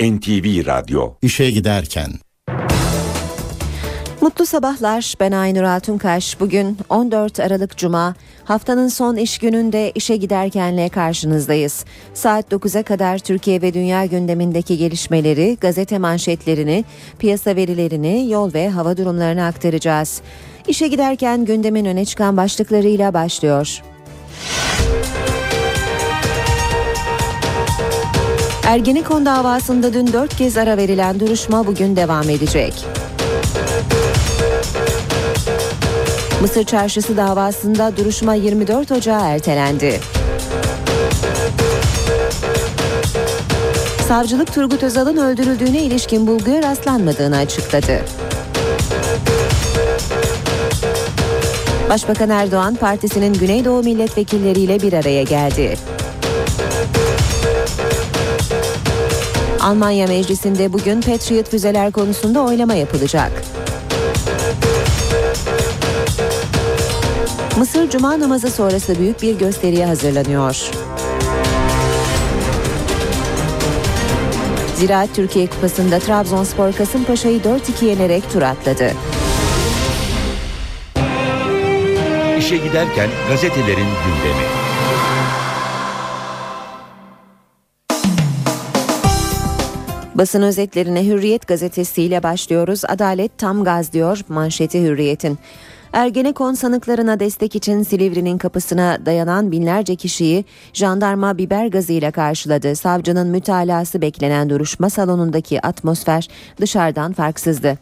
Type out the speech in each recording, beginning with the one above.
NTV Radyo İşe giderken Mutlu sabahlar. Ben Aynur Altunkaş. Bugün 14 Aralık Cuma. Haftanın son iş gününde işe giderkenle karşınızdayız. Saat 9'a kadar Türkiye ve dünya gündemindeki gelişmeleri, gazete manşetlerini, piyasa verilerini, yol ve hava durumlarını aktaracağız. İşe giderken gündemin öne çıkan başlıklarıyla başlıyor. Ergenekon davasında dün dört kez ara verilen duruşma bugün devam edecek. Mısır Çarşısı davasında duruşma 24 Ocağı ertelendi. Savcılık Turgut Özal'ın öldürüldüğüne ilişkin bulguya rastlanmadığını açıkladı. Başbakan Erdoğan partisinin Güneydoğu milletvekilleriyle bir araya geldi. Almanya Meclisi'nde bugün Patriot füzeler konusunda oylama yapılacak. Mısır Cuma namazı sonrası büyük bir gösteriye hazırlanıyor. Ziraat Türkiye Kupası'nda Trabzonspor Kasımpaşa'yı 4-2 yenerek tur atladı. İşe giderken gazetelerin gündemi. Basın özetlerine Hürriyet gazetesiyle başlıyoruz. Adalet tam gaz diyor manşeti Hürriyet'in. Ergenekon sanıklarına destek için Silivri'nin kapısına dayanan binlerce kişiyi jandarma biber gazıyla karşıladı. Savcının mütalası beklenen duruşma salonundaki atmosfer dışarıdan farksızdı.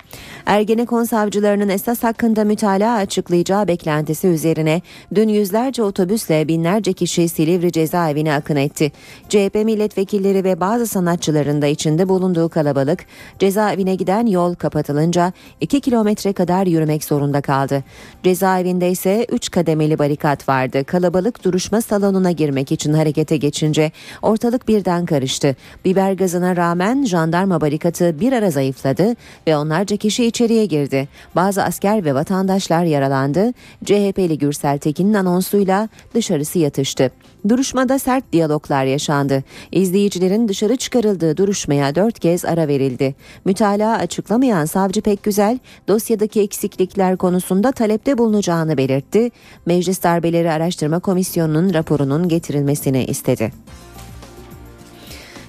Ergenekon savcılarının esas hakkında mütalaa açıklayacağı beklentisi üzerine dün yüzlerce otobüsle binlerce kişi Silivri cezaevine akın etti. CHP milletvekilleri ve bazı sanatçıların da içinde bulunduğu kalabalık cezaevine giden yol kapatılınca 2 kilometre kadar yürümek zorunda kaldı. Cezaevinde ise 3 kademeli barikat vardı. Kalabalık duruşma salonuna girmek için harekete geçince ortalık birden karıştı. Biber gazına rağmen jandarma barikatı bir ara zayıfladı ve onlarca kişi içeriye girdi. Bazı asker ve vatandaşlar yaralandı. CHP'li Gürsel Tekin'in anonsuyla dışarısı yatıştı. Duruşmada sert diyaloglar yaşandı. İzleyicilerin dışarı çıkarıldığı duruşmaya dört kez ara verildi. Mütalaa açıklamayan savcı Pekgüzel dosyadaki eksiklikler konusunda talepte bulunacağını belirtti. Meclis Darbeleri Araştırma Komisyonu'nun raporunun getirilmesini istedi.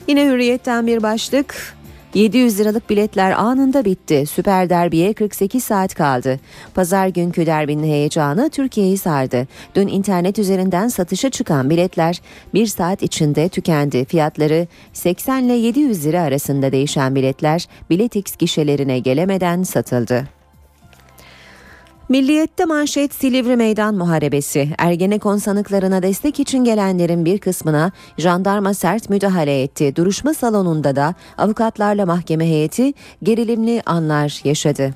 Yine hürriyetten bir başlık 700 liralık biletler anında bitti. Süper derbiye 48 saat kaldı. Pazar günkü derbinin heyecanı Türkiye'yi sardı. Dün internet üzerinden satışa çıkan biletler bir saat içinde tükendi. Fiyatları 80 ile 700 lira arasında değişen biletler Biletix gişelerine gelemeden satıldı. Milliyette manşet Silivri Meydan Muharebesi. Ergenekon sanıklarına destek için gelenlerin bir kısmına jandarma sert müdahale etti. Duruşma salonunda da avukatlarla mahkeme heyeti gerilimli anlar yaşadı.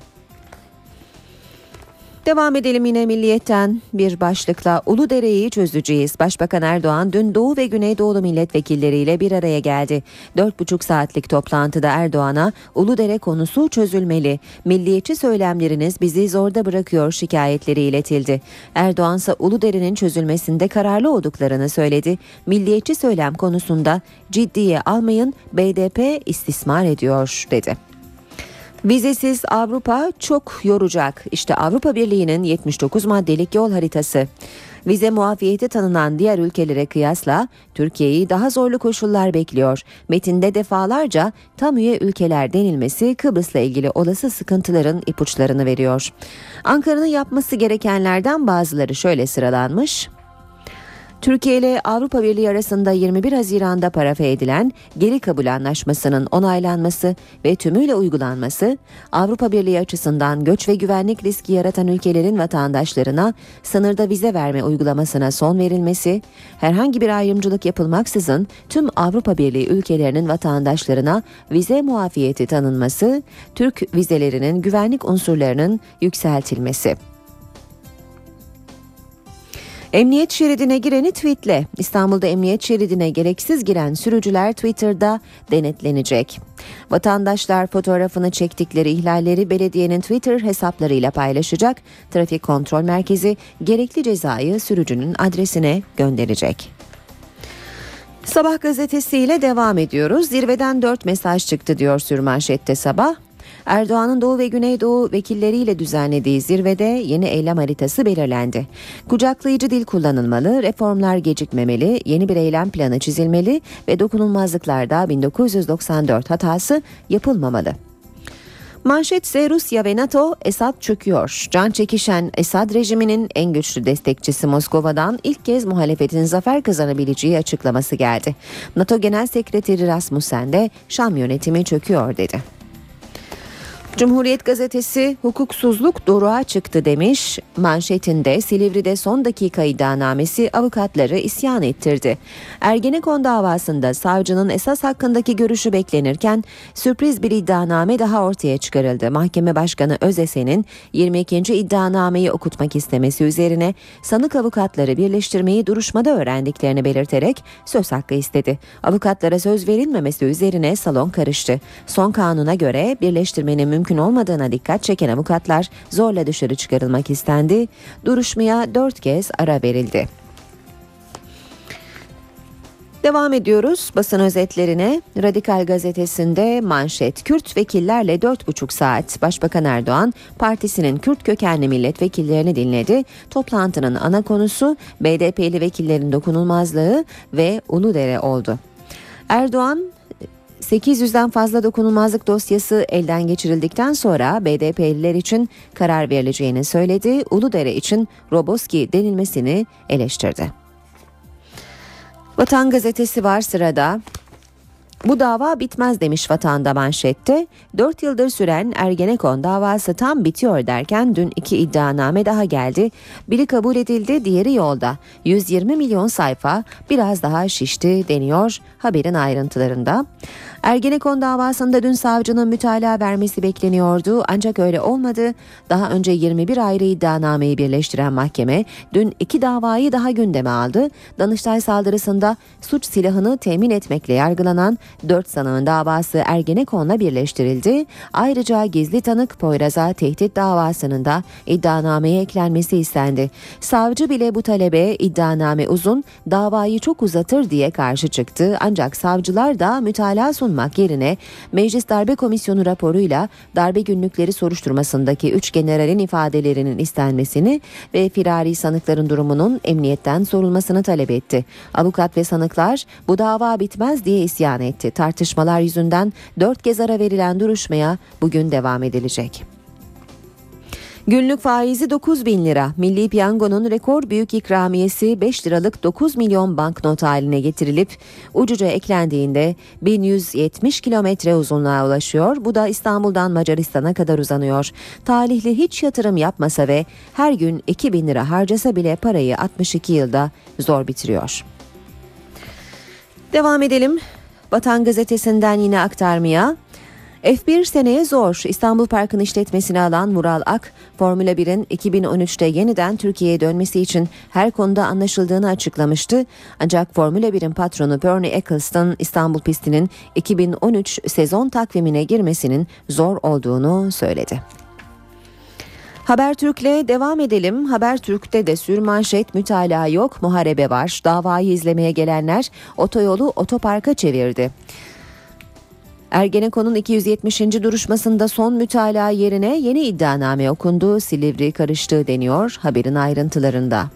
Devam edelim yine milliyetten bir başlıkla Uludere'yi çözeceğiz. Başbakan Erdoğan dün Doğu ve Güneydoğu milletvekilleriyle bir araya geldi. 4,5 saatlik toplantıda Erdoğan'a Uludere konusu çözülmeli. Milliyetçi söylemleriniz bizi zorda bırakıyor şikayetleri iletildi. Erdoğan ise Uludere'nin çözülmesinde kararlı olduklarını söyledi. Milliyetçi söylem konusunda ciddiye almayın BDP istismar ediyor dedi. Vizesiz Avrupa çok yoracak. İşte Avrupa Birliği'nin 79 maddelik yol haritası. Vize muafiyeti tanınan diğer ülkelere kıyasla Türkiye'yi daha zorlu koşullar bekliyor. Metinde defalarca tam üye ülkeler denilmesi Kıbrıs'la ilgili olası sıkıntıların ipuçlarını veriyor. Ankara'nın yapması gerekenlerden bazıları şöyle sıralanmış. Türkiye ile Avrupa Birliği arasında 21 Haziran'da parafe edilen geri kabul anlaşmasının onaylanması ve tümüyle uygulanması, Avrupa Birliği açısından göç ve güvenlik riski yaratan ülkelerin vatandaşlarına sınırda vize verme uygulamasına son verilmesi, herhangi bir ayrımcılık yapılmaksızın tüm Avrupa Birliği ülkelerinin vatandaşlarına vize muafiyeti tanınması, Türk vizelerinin güvenlik unsurlarının yükseltilmesi. Emniyet şeridine gireni tweetle. İstanbul'da emniyet şeridine gereksiz giren sürücüler Twitter'da denetlenecek. Vatandaşlar fotoğrafını çektikleri ihlalleri belediyenin Twitter hesaplarıyla paylaşacak. Trafik Kontrol Merkezi gerekli cezayı sürücünün adresine gönderecek. Sabah gazetesiyle devam ediyoruz. Zirveden 4 mesaj çıktı diyor sürmanşette sabah. Erdoğan'ın Doğu ve Güneydoğu vekilleriyle düzenlediği zirvede yeni eylem haritası belirlendi. Kucaklayıcı dil kullanılmalı, reformlar gecikmemeli, yeni bir eylem planı çizilmeli ve dokunulmazlıklarda 1994 hatası yapılmamalı. Manşet ise Rusya ve NATO Esad çöküyor. Can çekişen Esad rejiminin en güçlü destekçisi Moskova'dan ilk kez muhalefetin zafer kazanabileceği açıklaması geldi. NATO Genel Sekreteri Rasmussen de Şam yönetimi çöküyor dedi. Cumhuriyet gazetesi hukuksuzluk doruğa çıktı demiş. Manşetinde Silivri'de son dakika iddianamesi avukatları isyan ettirdi. Ergenekon davasında savcının esas hakkındaki görüşü beklenirken sürpriz bir iddianame daha ortaya çıkarıldı. Mahkeme Başkanı Özesen'in 22. iddianameyi okutmak istemesi üzerine sanık avukatları birleştirmeyi duruşmada öğrendiklerini belirterek söz hakkı istedi. Avukatlara söz verilmemesi üzerine salon karıştı. Son kanuna göre birleştirmenin mümkün mümkün olmadığına dikkat çeken avukatlar zorla dışarı çıkarılmak istendi. Duruşmaya dört kez ara verildi. Devam ediyoruz basın özetlerine. Radikal gazetesinde manşet Kürt vekillerle 4,5 saat Başbakan Erdoğan partisinin Kürt kökenli milletvekillerini dinledi. Toplantının ana konusu BDP'li vekillerin dokunulmazlığı ve Uludere oldu. Erdoğan 800'den fazla dokunulmazlık dosyası elden geçirildikten sonra BDP'liler için karar verileceğini söyledi. Uludere için Roboski denilmesini eleştirdi. Vatan gazetesi var sırada. Bu dava bitmez demiş vatanda manşette. 4 yıldır süren Ergenekon davası tam bitiyor derken dün iki iddianame daha geldi. Biri kabul edildi, diğeri yolda. 120 milyon sayfa biraz daha şişti deniyor haberin ayrıntılarında. Ergenekon davasında dün savcının mütalaa vermesi bekleniyordu ancak öyle olmadı. Daha önce 21 ayrı iddianameyi birleştiren mahkeme dün iki davayı daha gündeme aldı. Danıştay saldırısında suç silahını temin etmekle yargılanan 4 sanığın davası Ergenekon'la birleştirildi. Ayrıca gizli tanık Poyraz'a tehdit davasının da iddianameye eklenmesi istendi. Savcı bile bu talebe iddianame uzun, davayı çok uzatır diye karşı çıktı. Ancak savcılar da mütalaa sunmak yerine Meclis Darbe Komisyonu raporuyla darbe günlükleri soruşturmasındaki 3 generalin ifadelerinin istenmesini ve firari sanıkların durumunun emniyetten sorulmasını talep etti. Avukat ve sanıklar bu dava bitmez diye isyan etti. Tartışmalar yüzünden 4 kez ara verilen duruşmaya bugün devam edilecek. Günlük faizi 9 bin lira. Milli Piyango'nun rekor büyük ikramiyesi 5 liralık 9 milyon banknot haline getirilip ucuca eklendiğinde 1170 kilometre uzunluğa ulaşıyor. Bu da İstanbul'dan Macaristan'a kadar uzanıyor. Talihli hiç yatırım yapmasa ve her gün 2 bin lira harcasa bile parayı 62 yılda zor bitiriyor. Devam edelim. Vatan gazetesinden yine aktarmaya. F1 seneye zor. İstanbul Park'ın işletmesini alan Mural Ak, Formula 1'in 2013'te yeniden Türkiye'ye dönmesi için her konuda anlaşıldığını açıklamıştı. Ancak Formula 1'in patronu Bernie Eccleston İstanbul pistinin 2013 sezon takvimine girmesinin zor olduğunu söyledi. Habertürk'le devam edelim. Habertürk'te de sürmanşet mütalaa yok, muharebe var. Davayı izlemeye gelenler otoyolu otoparka çevirdi. Ergenekon'un 270. duruşmasında son mütalaa yerine yeni iddianame okundu. Silivri karıştığı deniyor haberin ayrıntılarında.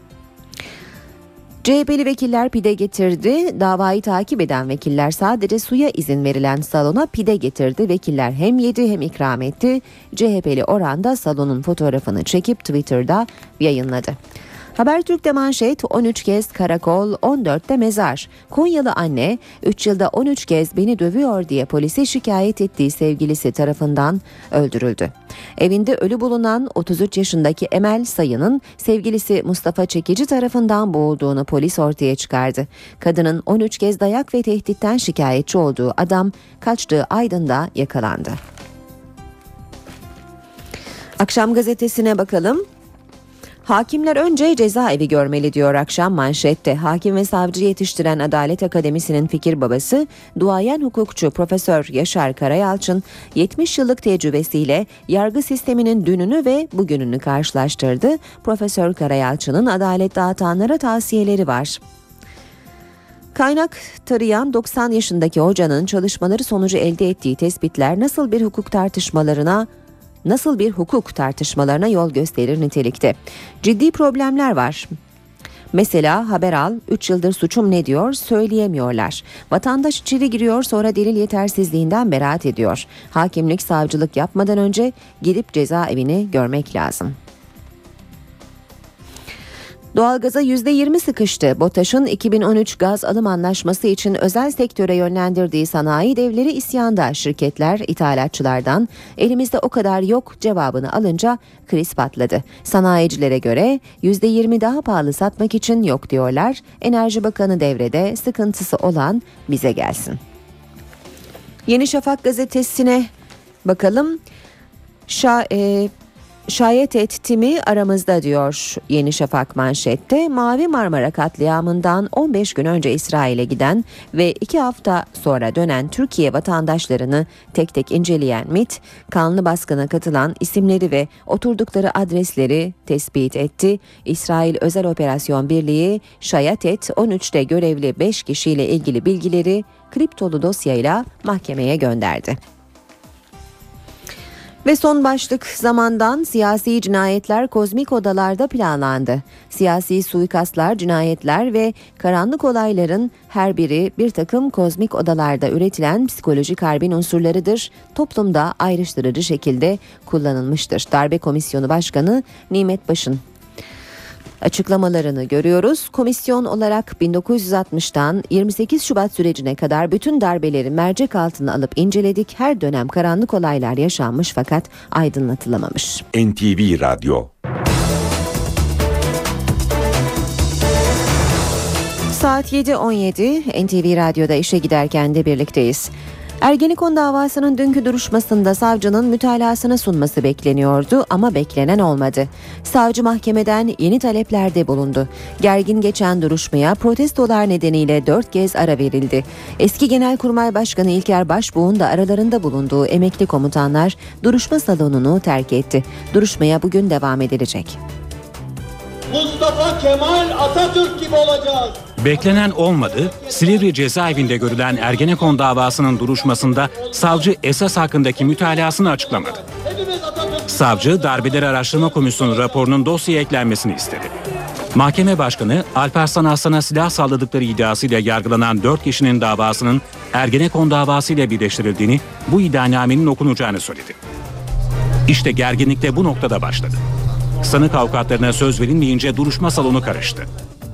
CHP'li vekiller pide getirdi. Davayı takip eden vekiller sadece suya izin verilen salona pide getirdi. Vekiller hem yedi hem ikram etti. CHP'li Orhan salonun fotoğrafını çekip Twitter'da yayınladı. Habertürk'te manşet 13 kez karakol 14'te mezar. Konyalı anne 3 yılda 13 kez beni dövüyor diye polise şikayet ettiği sevgilisi tarafından öldürüldü. Evinde ölü bulunan 33 yaşındaki Emel Sayın'ın sevgilisi Mustafa Çekici tarafından boğulduğunu polis ortaya çıkardı. Kadının 13 kez dayak ve tehditten şikayetçi olduğu adam kaçtığı Aydın'da yakalandı. Akşam gazetesine bakalım. Hakimler önce cezaevi görmeli diyor akşam manşette. Hakim ve savcı yetiştiren Adalet Akademisi'nin fikir babası, duayen hukukçu Profesör Yaşar Karayalçın 70 yıllık tecrübesiyle yargı sisteminin dününü ve bugününü karşılaştırdı. Profesör Karayalçın'ın adalet dağıtanlara tavsiyeleri var. Kaynak tarayan 90 yaşındaki hocanın çalışmaları sonucu elde ettiği tespitler nasıl bir hukuk tartışmalarına nasıl bir hukuk tartışmalarına yol gösterir nitelikte. Ciddi problemler var. Mesela haber al 3 yıldır suçum ne diyor söyleyemiyorlar. Vatandaş içeri giriyor sonra delil yetersizliğinden beraat ediyor. Hakimlik savcılık yapmadan önce gidip cezaevini görmek lazım. Doğalgaza %20 sıkıştı. BOTAŞ'ın 2013 gaz alım anlaşması için özel sektöre yönlendirdiği sanayi devleri isyanda. Şirketler ithalatçılardan elimizde o kadar yok cevabını alınca kriz patladı. Sanayicilere göre %20 daha pahalı satmak için yok diyorlar. Enerji Bakanı devrede sıkıntısı olan bize gelsin. Yeni Şafak gazetesine bakalım. Şa, e, Şayet etti mi aramızda diyor Yeni Şafak manşette. Mavi Marmara katliamından 15 gün önce İsrail'e giden ve 2 hafta sonra dönen Türkiye vatandaşlarını tek tek inceleyen MIT, kanlı baskına katılan isimleri ve oturdukları adresleri tespit etti. İsrail Özel Operasyon Birliği Şayatet 13'te görevli 5 kişiyle ilgili bilgileri kriptolu dosyayla mahkemeye gönderdi. Ve son başlık zamandan siyasi cinayetler kozmik odalarda planlandı. Siyasi suikastlar, cinayetler ve karanlık olayların her biri bir takım kozmik odalarda üretilen psikolojik harbin unsurlarıdır. Toplumda ayrıştırıcı şekilde kullanılmıştır. Darbe Komisyonu Başkanı Nimet Baş'ın açıklamalarını görüyoruz. Komisyon olarak 1960'tan 28 Şubat sürecine kadar bütün darbeleri mercek altına alıp inceledik. Her dönem karanlık olaylar yaşanmış fakat aydınlatılamamış. NTV Radyo Saat 7.17 NTV Radyo'da işe giderken de birlikteyiz. Ergenekon davasının dünkü duruşmasında savcının mütalasını sunması bekleniyordu ama beklenen olmadı. Savcı mahkemeden yeni taleplerde bulundu. Gergin geçen duruşmaya protestolar nedeniyle dört kez ara verildi. Eski Genelkurmay Başkanı İlker Başbuğ'un da aralarında bulunduğu emekli komutanlar duruşma salonunu terk etti. Duruşmaya bugün devam edilecek. Mustafa Kemal Atatürk gibi olacağız. Beklenen olmadı. Silivri cezaevinde görülen Ergenekon davasının duruşmasında savcı esas hakkındaki mütalasını açıklamadı. Savcı Darbeleri Araştırma Komisyonu raporunun dosyaya eklenmesini istedi. Mahkeme Başkanı Alparslan Aslan'a silah salladıkları iddiasıyla yargılanan 4 kişinin davasının Ergenekon davasıyla birleştirildiğini, bu iddianamenin okunacağını söyledi. İşte gerginlik de bu noktada başladı. Sanık avukatlarına söz verilmeyince duruşma salonu karıştı.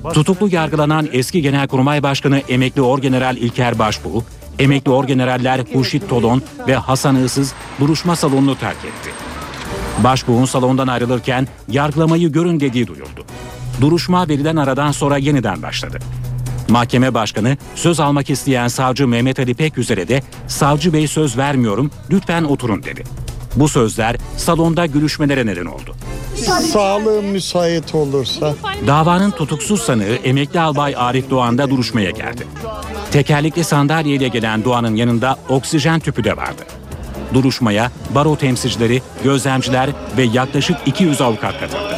Tutuklu yargılanan eski Genelkurmay Başkanı emekli Orgeneral İlker Başbuğ, emekli Orgeneraller Hurşit Tolon ve Hasan Iğsız duruşma salonunu terk etti. Başbuğ'un salondan ayrılırken yargılamayı görün dediği duyuldu. Duruşma verilen aradan sonra yeniden başladı. Mahkeme başkanı söz almak isteyen savcı Mehmet Ali Peküzer'e de savcı bey söz vermiyorum lütfen oturun dedi. Bu sözler salonda gülüşmelere neden oldu. Sağlığım müsait olursa. Davanın tutuksuz sanığı emekli albay Arif Doğan da duruşmaya geldi. Tekerlekli sandalyeyle gelen Doğan'ın yanında oksijen tüpü de vardı. Duruşmaya baro temsilcileri, gözlemciler ve yaklaşık 200 avukat katıldı.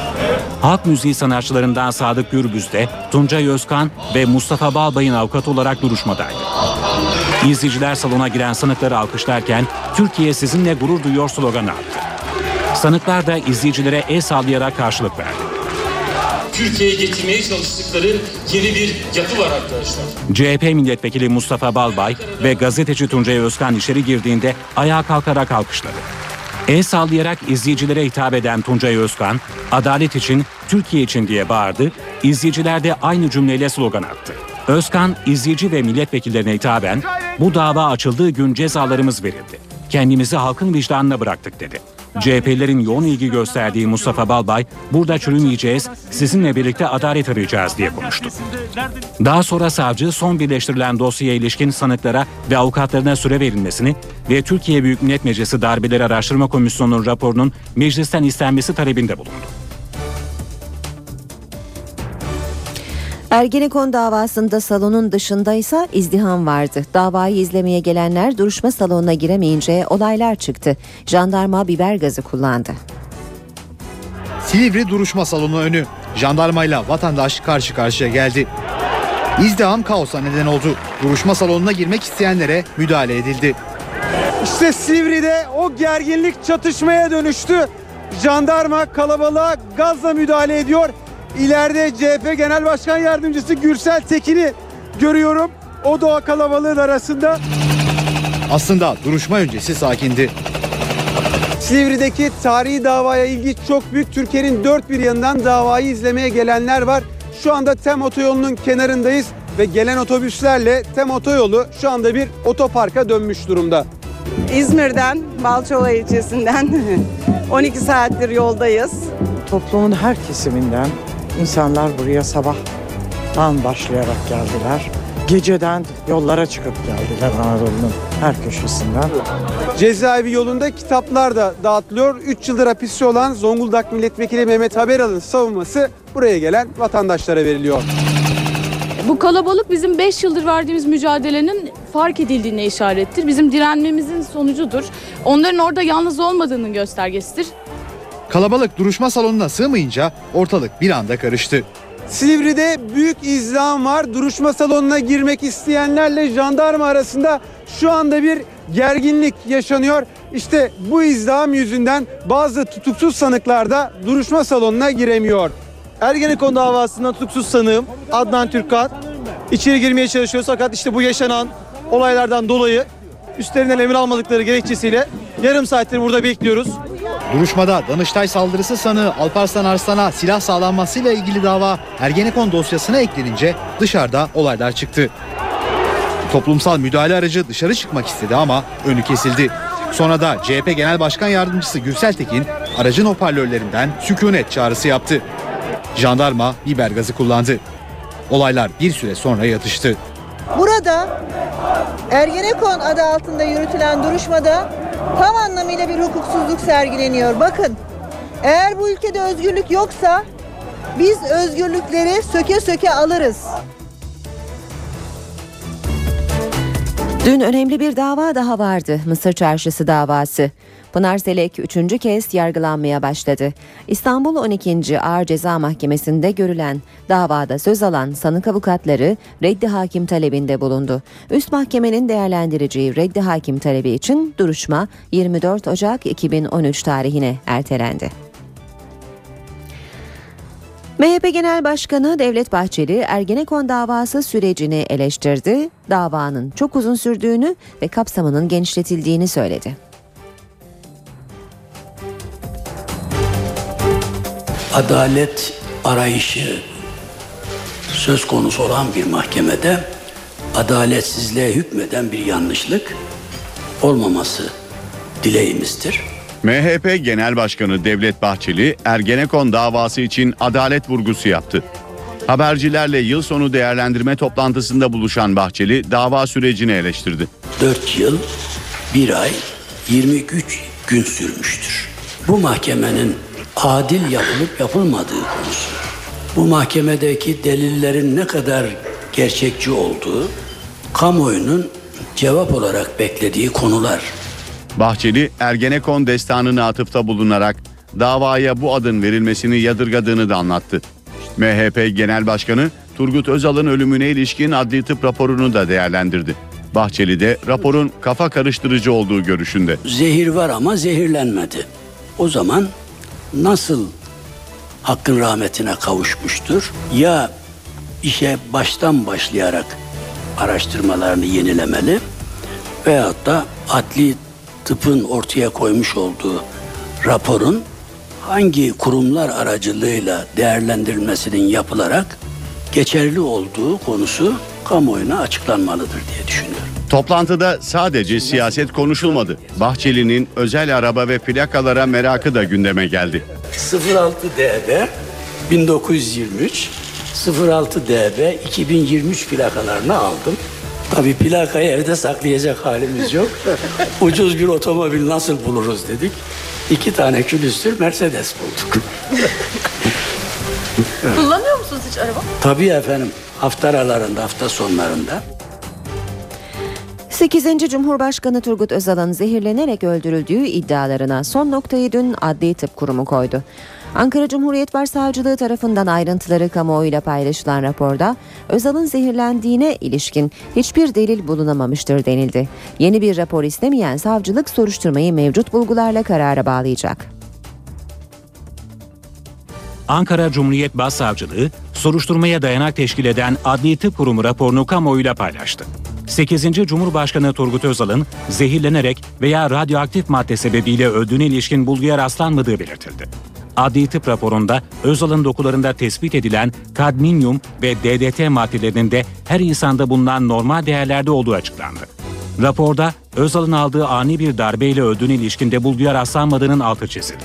Halk müziği sanatçılarından Sadık Gürbüz de Tuncay Özkan ve Mustafa Balbay'ın avukat olarak duruşmadaydı. İzleyiciler salona giren sanıkları alkışlarken Türkiye sizinle gurur duyuyor sloganı attı. Sanıklar da izleyicilere el sallayarak karşılık verdi. Türkiye'ye getirmeye çalıştıkları yeni bir yapı var arkadaşlar. CHP milletvekili Mustafa Balbay ve gazeteci Tuncay Özkan içeri girdiğinde ayağa kalkarak alkışladı. El sallayarak izleyicilere hitap eden Tuncay Özkan, adalet için, Türkiye için diye bağırdı, izleyiciler de aynı cümleyle slogan attı. Özkan, izleyici ve milletvekillerine hitaben, bu dava açıldığı gün cezalarımız verildi. Kendimizi halkın vicdanına bıraktık dedi. CHP'lerin yoğun ilgi gösterdiği Mustafa Balbay, burada çürümeyeceğiz, sizinle birlikte adalet arayacağız diye konuştu. Daha sonra savcı son birleştirilen dosyaya ilişkin sanıklara ve avukatlarına süre verilmesini ve Türkiye Büyük Millet Meclisi Darbeleri Araştırma Komisyonu'nun raporunun meclisten istenmesi talebinde bulundu. Ergenekon davasında salonun dışında ise izdiham vardı. Davayı izlemeye gelenler duruşma salonuna giremeyince olaylar çıktı. Jandarma biber gazı kullandı. Silivri duruşma salonu önü. Jandarmayla vatandaş karşı karşıya geldi. İzdiham kaosa neden oldu. Duruşma salonuna girmek isteyenlere müdahale edildi. İşte Sivri'de o gerginlik çatışmaya dönüştü. Jandarma kalabalığa gazla müdahale ediyor. İleride CHP Genel Başkan Yardımcısı Gürsel Tekin'i görüyorum. O da o kalabalığın arasında. Aslında duruşma öncesi sakindi. Silivri'deki tarihi davaya ilgi çok büyük. Türkiye'nin dört bir yanından davayı izlemeye gelenler var. Şu anda Tem Otoyolu'nun kenarındayız ve gelen otobüslerle Tem Otoyolu şu anda bir otoparka dönmüş durumda. İzmir'den, Balçova ilçesinden 12 saattir yoldayız. Toplumun her kesiminden insanlar buraya sabahtan başlayarak geldiler. Geceden yollara çıkıp geldiler Anadolu'nun her köşesinden. Cezaevi yolunda kitaplar da dağıtılıyor. 3 yıldır hapiste olan Zonguldak Milletvekili Mehmet Haberal'ın savunması buraya gelen vatandaşlara veriliyor. Bu kalabalık bizim 5 yıldır verdiğimiz mücadelenin fark edildiğine işarettir. Bizim direnmemizin sonucudur. Onların orada yalnız olmadığının göstergesidir. Kalabalık duruşma salonuna sığmayınca ortalık bir anda karıştı. Silivri'de büyük izdiham var. Duruşma salonuna girmek isteyenlerle jandarma arasında şu anda bir gerginlik yaşanıyor. İşte bu izdiham yüzünden bazı tutuksuz sanıklar da duruşma salonuna giremiyor. Ergenekon davasında tutuksuz sanığım Adnan Türkkan. İçeri girmeye çalışıyor fakat işte bu yaşanan olaylardan dolayı üstlerinden emir almadıkları gerekçesiyle yarım saattir burada bekliyoruz. Duruşmada Danıştay saldırısı sanığı Alparslan Arslan'a silah sağlanmasıyla ilgili dava Ergenekon dosyasına eklenince dışarıda olaylar çıktı. Toplumsal müdahale aracı dışarı çıkmak istedi ama önü kesildi. Sonra da CHP Genel Başkan Yardımcısı Gürsel Tekin aracın hoparlörlerinden sükunet çağrısı yaptı. Jandarma biber gazı kullandı. Olaylar bir süre sonra yatıştı. Burada Ergenekon adı altında yürütülen duruşmada tam anlamıyla bir hukuksuzluk sergileniyor. Bakın eğer bu ülkede özgürlük yoksa biz özgürlükleri söke söke alırız. Dün önemli bir dava daha vardı. Mısır Çarşısı davası. Pınar Selek üçüncü kez yargılanmaya başladı. İstanbul 12. Ağır Ceza Mahkemesi'nde görülen davada söz alan sanık avukatları reddi hakim talebinde bulundu. Üst mahkemenin değerlendireceği reddi hakim talebi için duruşma 24 Ocak 2013 tarihine ertelendi. MHP Genel Başkanı Devlet Bahçeli Ergenekon davası sürecini eleştirdi. Davanın çok uzun sürdüğünü ve kapsamının genişletildiğini söyledi. Adalet arayışı söz konusu olan bir mahkemede adaletsizliğe hükmeden bir yanlışlık olmaması dileğimizdir. MHP Genel Başkanı Devlet Bahçeli Ergenekon davası için adalet vurgusu yaptı. Habercilerle yıl sonu değerlendirme toplantısında buluşan Bahçeli dava sürecini eleştirdi. 4 yıl, 1 ay, 23 gün sürmüştür. Bu mahkemenin adil yapılıp yapılmadığı konusu. Bu mahkemedeki delillerin ne kadar gerçekçi olduğu, kamuoyunun cevap olarak beklediği konular. Bahçeli Ergenekon destanını atıfta bulunarak davaya bu adın verilmesini yadırgadığını da anlattı. MHP Genel Başkanı Turgut Özal'ın ölümüne ilişkin adli tıp raporunu da değerlendirdi. Bahçeli de raporun kafa karıştırıcı olduğu görüşünde. Zehir var ama zehirlenmedi. O zaman nasıl hakkın rahmetine kavuşmuştur? Ya işe baştan başlayarak araştırmalarını yenilemeli veyahut da adli tıpın ortaya koymuş olduğu raporun hangi kurumlar aracılığıyla değerlendirilmesinin yapılarak geçerli olduğu konusu kamuoyuna açıklanmalıdır diye düşünüyorum. Toplantıda sadece siyaset konuşulmadı. Bahçeli'nin özel araba ve plakalara merakı da gündeme geldi. 06 DB 1923 06 DB 2023 plakalarını aldım. Tabii plakayı evde saklayacak halimiz yok. Ucuz bir otomobil nasıl buluruz dedik. İki tane külüstür Mercedes bulduk. Kullanıyor musunuz hiç araba? Tabii efendim hafta aralarında hafta sonlarında 8. Cumhurbaşkanı Turgut Özal'ın zehirlenerek öldürüldüğü iddialarına son noktayı dün Adli Tıp Kurumu koydu. Ankara Cumhuriyet Başsavcılığı tarafından ayrıntıları kamuoyuyla paylaşılan raporda Özal'ın zehirlendiğine ilişkin hiçbir delil bulunamamıştır denildi. Yeni bir rapor istemeyen savcılık soruşturmayı mevcut bulgularla karara bağlayacak. Ankara Cumhuriyet Başsavcılığı soruşturmaya dayanak teşkil eden Adli Tıp Kurumu raporunu kamuoyuyla paylaştı. 8. Cumhurbaşkanı Turgut Özal'ın zehirlenerek veya radyoaktif madde sebebiyle öldüğüne ilişkin bulguya rastlanmadığı belirtildi. Adli tıp raporunda Özal'ın dokularında tespit edilen kadmiyum ve DDT maddelerinin de her insanda bulunan normal değerlerde olduğu açıklandı. Raporda Özal'ın aldığı ani bir darbeyle öldüğüne ilişkinde bulguya rastlanmadığının altı çizildi.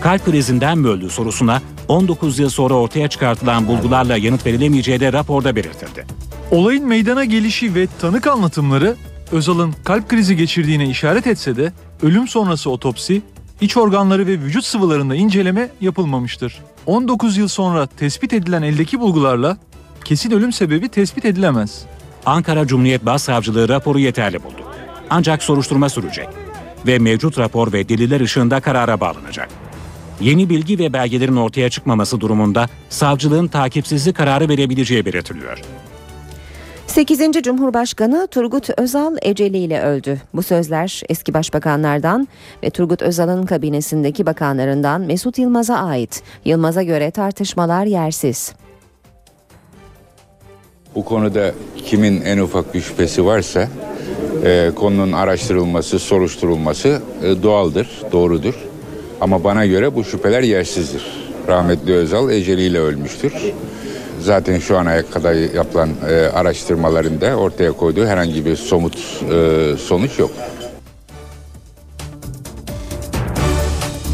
Kalp krizinden mi öldü sorusuna 19 yıl sonra ortaya çıkartılan bulgularla yanıt verilemeyeceği de raporda belirtildi. Olayın meydana gelişi ve tanık anlatımları Özal'ın kalp krizi geçirdiğine işaret etse de ölüm sonrası otopsi, iç organları ve vücut sıvılarında inceleme yapılmamıştır. 19 yıl sonra tespit edilen eldeki bulgularla kesin ölüm sebebi tespit edilemez. Ankara Cumhuriyet Başsavcılığı raporu yeterli buldu. Ancak soruşturma sürecek ve mevcut rapor ve deliller ışığında karara bağlanacak. Yeni bilgi ve belgelerin ortaya çıkmaması durumunda savcılığın takipsizlik kararı verebileceği belirtiliyor. 8. Cumhurbaşkanı Turgut Özal eceliyle öldü. Bu sözler eski başbakanlardan ve Turgut Özal'ın kabinesindeki bakanlarından Mesut Yılmaz'a ait. Yılmaz'a göre tartışmalar yersiz. Bu konuda kimin en ufak bir şüphesi varsa e, konunun araştırılması, soruşturulması e, doğaldır, doğrudur. Ama bana göre bu şüpheler yersizdir. Rahmetli Özal eceliyle ölmüştür. Zaten şu ana kadar yapılan e, araştırmalarında ortaya koyduğu herhangi bir somut e, sonuç yok.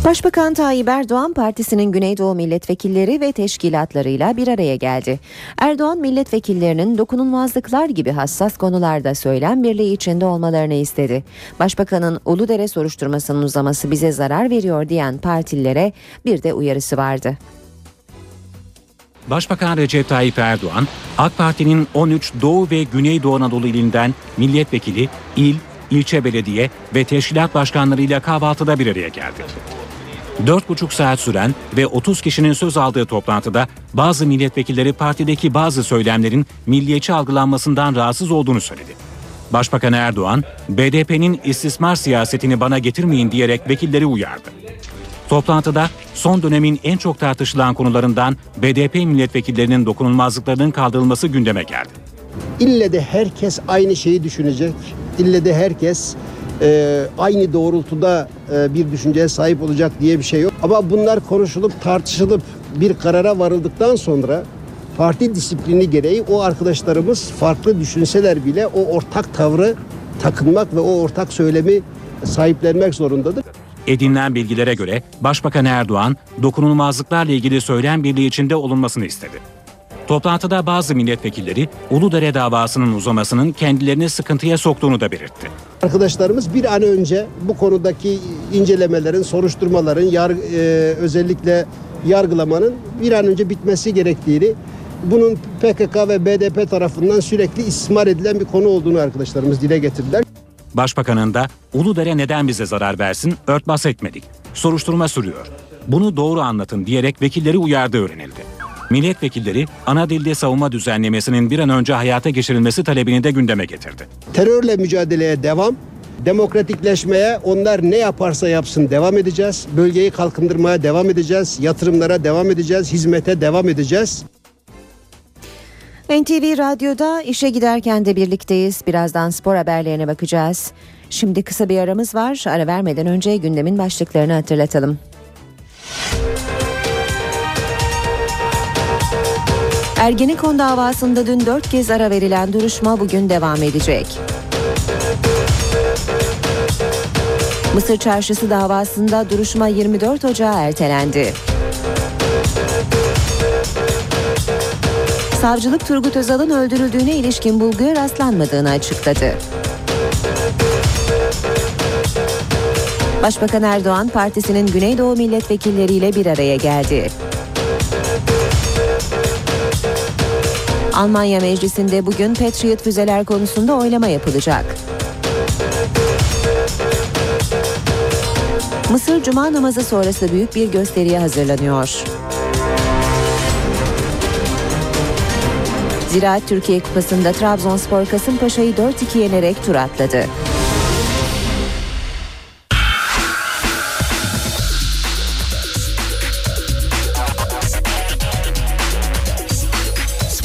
Başbakan Tayyip Erdoğan partisinin Güneydoğu milletvekilleri ve teşkilatlarıyla bir araya geldi. Erdoğan milletvekillerinin dokunulmazlıklar gibi hassas konularda söylem birliği içinde olmalarını istedi. Başbakanın Uludere soruşturmasının uzaması bize zarar veriyor diyen partililere bir de uyarısı vardı. Başbakan Recep Tayyip Erdoğan, AK Parti'nin 13 Doğu ve Güneydoğu Anadolu ilinden milletvekili, il, ilçe belediye ve teşkilat başkanlarıyla kahvaltıda bir araya geldi. 4,5 saat süren ve 30 kişinin söz aldığı toplantıda bazı milletvekilleri partideki bazı söylemlerin milliyetçi algılanmasından rahatsız olduğunu söyledi. Başbakan Erdoğan, BDP'nin istismar siyasetini bana getirmeyin diyerek vekilleri uyardı. Toplantıda son dönemin en çok tartışılan konularından BDP milletvekillerinin dokunulmazlıklarının kaldırılması gündeme geldi. İlle de herkes aynı şeyi düşünecek. İlle de herkes e, aynı doğrultuda e, bir düşünceye sahip olacak diye bir şey yok. Ama bunlar konuşulup tartışılıp bir karara varıldıktan sonra parti disiplini gereği o arkadaşlarımız farklı düşünseler bile o ortak tavrı takınmak ve o ortak söylemi sahiplenmek zorundadır. Edinilen bilgilere göre Başbakan Erdoğan dokunulmazlıklarla ilgili söylem birliği içinde olunmasını istedi. Toplantıda bazı milletvekilleri Uludere davasının uzamasının kendilerini sıkıntıya soktuğunu da belirtti. Arkadaşlarımız bir an önce bu konudaki incelemelerin, soruşturmaların, yar, e, özellikle yargılamanın bir an önce bitmesi gerektiğini, bunun PKK ve BDP tarafından sürekli istismar edilen bir konu olduğunu arkadaşlarımız dile getirdiler. Başbakanın da Uludere neden bize zarar versin örtbas etmedik. Soruşturma sürüyor. Bunu doğru anlatın diyerek vekilleri uyardığı öğrenildi. Milletvekilleri ana dilde savunma düzenlemesinin bir an önce hayata geçirilmesi talebini de gündeme getirdi. Terörle mücadeleye devam, demokratikleşmeye onlar ne yaparsa yapsın devam edeceğiz. Bölgeyi kalkındırmaya devam edeceğiz. Yatırımlara devam edeceğiz. Hizmete devam edeceğiz. NTV Radyo'da işe giderken de birlikteyiz. Birazdan spor haberlerine bakacağız. Şimdi kısa bir aramız var. Ara vermeden önce gündemin başlıklarını hatırlatalım. Ergenekon davasında dün dört kez ara verilen duruşma bugün devam edecek. Mısır Çarşısı davasında duruşma 24 Ocağı ertelendi. Savcılık Turgut Özal'ın öldürüldüğüne ilişkin bulguya rastlanmadığını açıkladı. Başbakan Erdoğan partisinin Güneydoğu milletvekilleriyle bir araya geldi. Almanya Meclisi'nde bugün Patriot füzeler konusunda oylama yapılacak. Mısır Cuma namazı sonrası büyük bir gösteriye hazırlanıyor. Ziraat Türkiye Kupası'nda Trabzonspor Kasımpaşa'yı 4-2 yenerek tur atladı.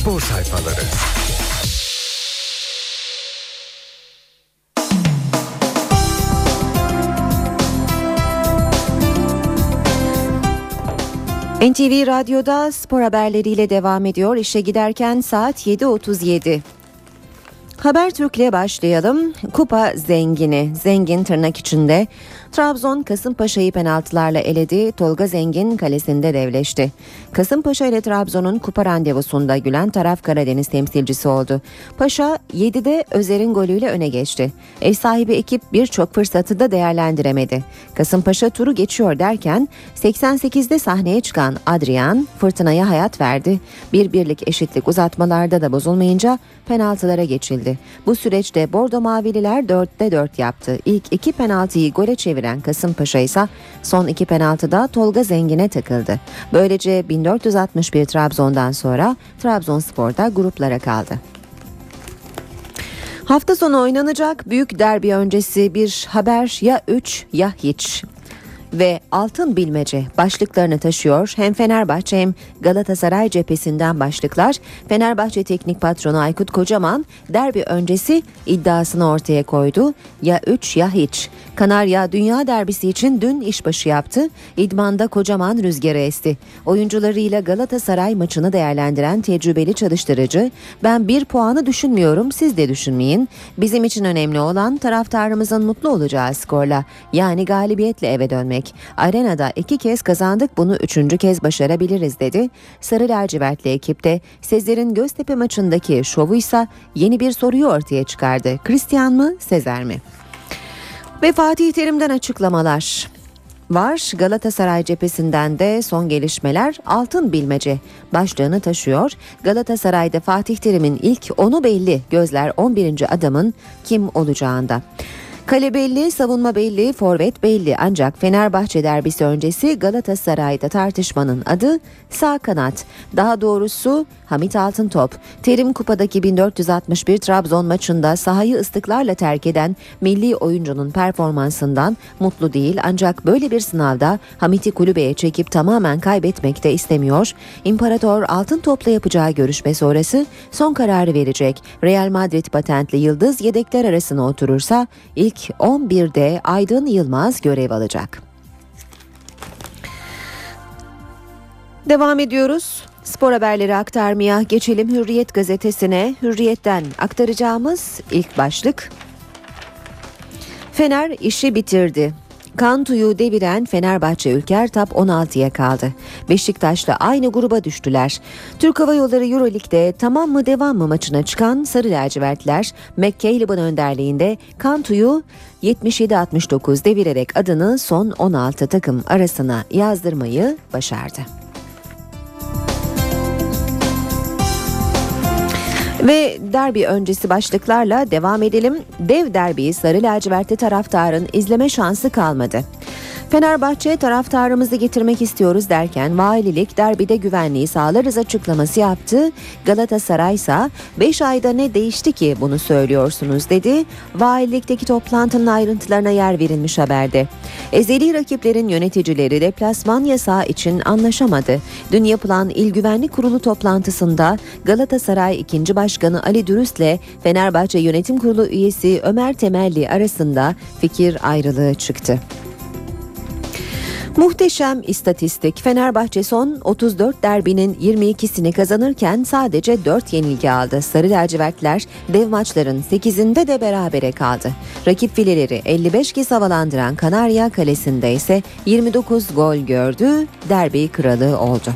Spor sayfaları. NTV Radyo'da spor haberleriyle devam ediyor. İşe giderken saat 7.37. Habertürk'le başlayalım. Kupa zengini, zengin tırnak içinde. Trabzon Kasımpaşa'yı penaltılarla eledi. Tolga Zengin kalesinde devleşti. Kasımpaşa ile Trabzon'un kupa randevusunda gülen taraf Karadeniz temsilcisi oldu. Paşa 7'de Özer'in golüyle öne geçti. Ev sahibi ekip birçok fırsatı da değerlendiremedi. Kasımpaşa turu geçiyor derken 88'de sahneye çıkan Adrian fırtınaya hayat verdi. Bir birlik eşitlik uzatmalarda da bozulmayınca penaltılara geçildi. Bu süreçte Bordo Mavililer 4'te 4 yaptı. İlk iki penaltıyı gole çeviren Kasımpaşa ise son iki penaltıda Tolga Zengin'e takıldı. Böylece 1461 Trabzon'dan sonra Trabzonspor'da gruplara kaldı. Hafta sonu oynanacak büyük derbi öncesi bir haber ya 3 ya hiç ve altın bilmece başlıklarını taşıyor. Hem Fenerbahçe hem Galatasaray cephesinden başlıklar. Fenerbahçe teknik patronu Aykut Kocaman derbi öncesi iddiasını ortaya koydu. Ya 3 ya hiç. Kanarya Dünya Derbisi için dün işbaşı yaptı. İdmanda Kocaman rüzgarı esti. Oyuncularıyla Galatasaray maçını değerlendiren tecrübeli çalıştırıcı ben bir puanı düşünmüyorum siz de düşünmeyin. Bizim için önemli olan taraftarımızın mutlu olacağı skorla yani galibiyetle eve dönmek demek. Arenada iki kez kazandık bunu üçüncü kez başarabiliriz dedi. Sarı lacivertli ekipte Sezer'in Göztepe maçındaki şovuysa yeni bir soruyu ortaya çıkardı. Christian mı Sezer mi? Ve Fatih Terim'den açıklamalar var. Galatasaray cephesinden de son gelişmeler altın bilmece başlığını taşıyor. Galatasaray'da Fatih Terim'in ilk onu belli gözler 11. adamın kim olacağında. Kale belli, savunma belli, forvet belli ancak Fenerbahçe derbisi öncesi Galatasaray'da tartışmanın adı sağ kanat. Daha doğrusu Hamit Altıntop. Terim Kupa'daki 1461 Trabzon maçında sahayı ıslıklarla terk eden milli oyuncunun performansından mutlu değil ancak böyle bir sınavda Hamit'i kulübeye çekip tamamen kaybetmek de istemiyor. İmparator Altıntop'la yapacağı görüşme sonrası son kararı verecek. Real Madrid patentli Yıldız yedekler arasına oturursa ilk 11'de Aydın Yılmaz görev alacak. Devam ediyoruz. Spor haberleri aktarmaya geçelim Hürriyet gazetesine. Hürriyet'ten aktaracağımız ilk başlık. Fener işi bitirdi. Kantu'yu deviren Fenerbahçe Ülker Tap 16'ya kaldı. Beşiktaş'la aynı gruba düştüler. Türk Hava Yolları Euroleague'de tamam mı devam mı maçına çıkan Sarı Lacivertler McCaleb'ın önderliğinde Kantu'yu 77-69 devirerek adını son 16 takım arasına yazdırmayı başardı. Ve derbi öncesi başlıklarla devam edelim. Dev derbiyi Sarı Lacivertli taraftarın izleme şansı kalmadı. Fenerbahçe taraftarımızı getirmek istiyoruz derken valilik derbide güvenliği sağlarız açıklaması yaptı. Galatasaray ise 5 ayda ne değişti ki bunu söylüyorsunuz dedi. Valilikteki toplantının ayrıntılarına yer verilmiş haberde. Ezeli rakiplerin yöneticileri deplasman yasağı için anlaşamadı. Dün yapılan İl Güvenlik Kurulu toplantısında Galatasaray 2. Başkanı Ali Dürüst ile Fenerbahçe Yönetim Kurulu üyesi Ömer Temelli arasında fikir ayrılığı çıktı. Muhteşem istatistik. Fenerbahçe son 34 derbinin 22'sini kazanırken sadece 4 yenilgi aldı. Sarı lacivertler dev maçların 8'inde de berabere kaldı. Rakip fileleri 55 kez havalandıran Kanarya kalesinde ise 29 gol gördü. Derbi kralı oldu.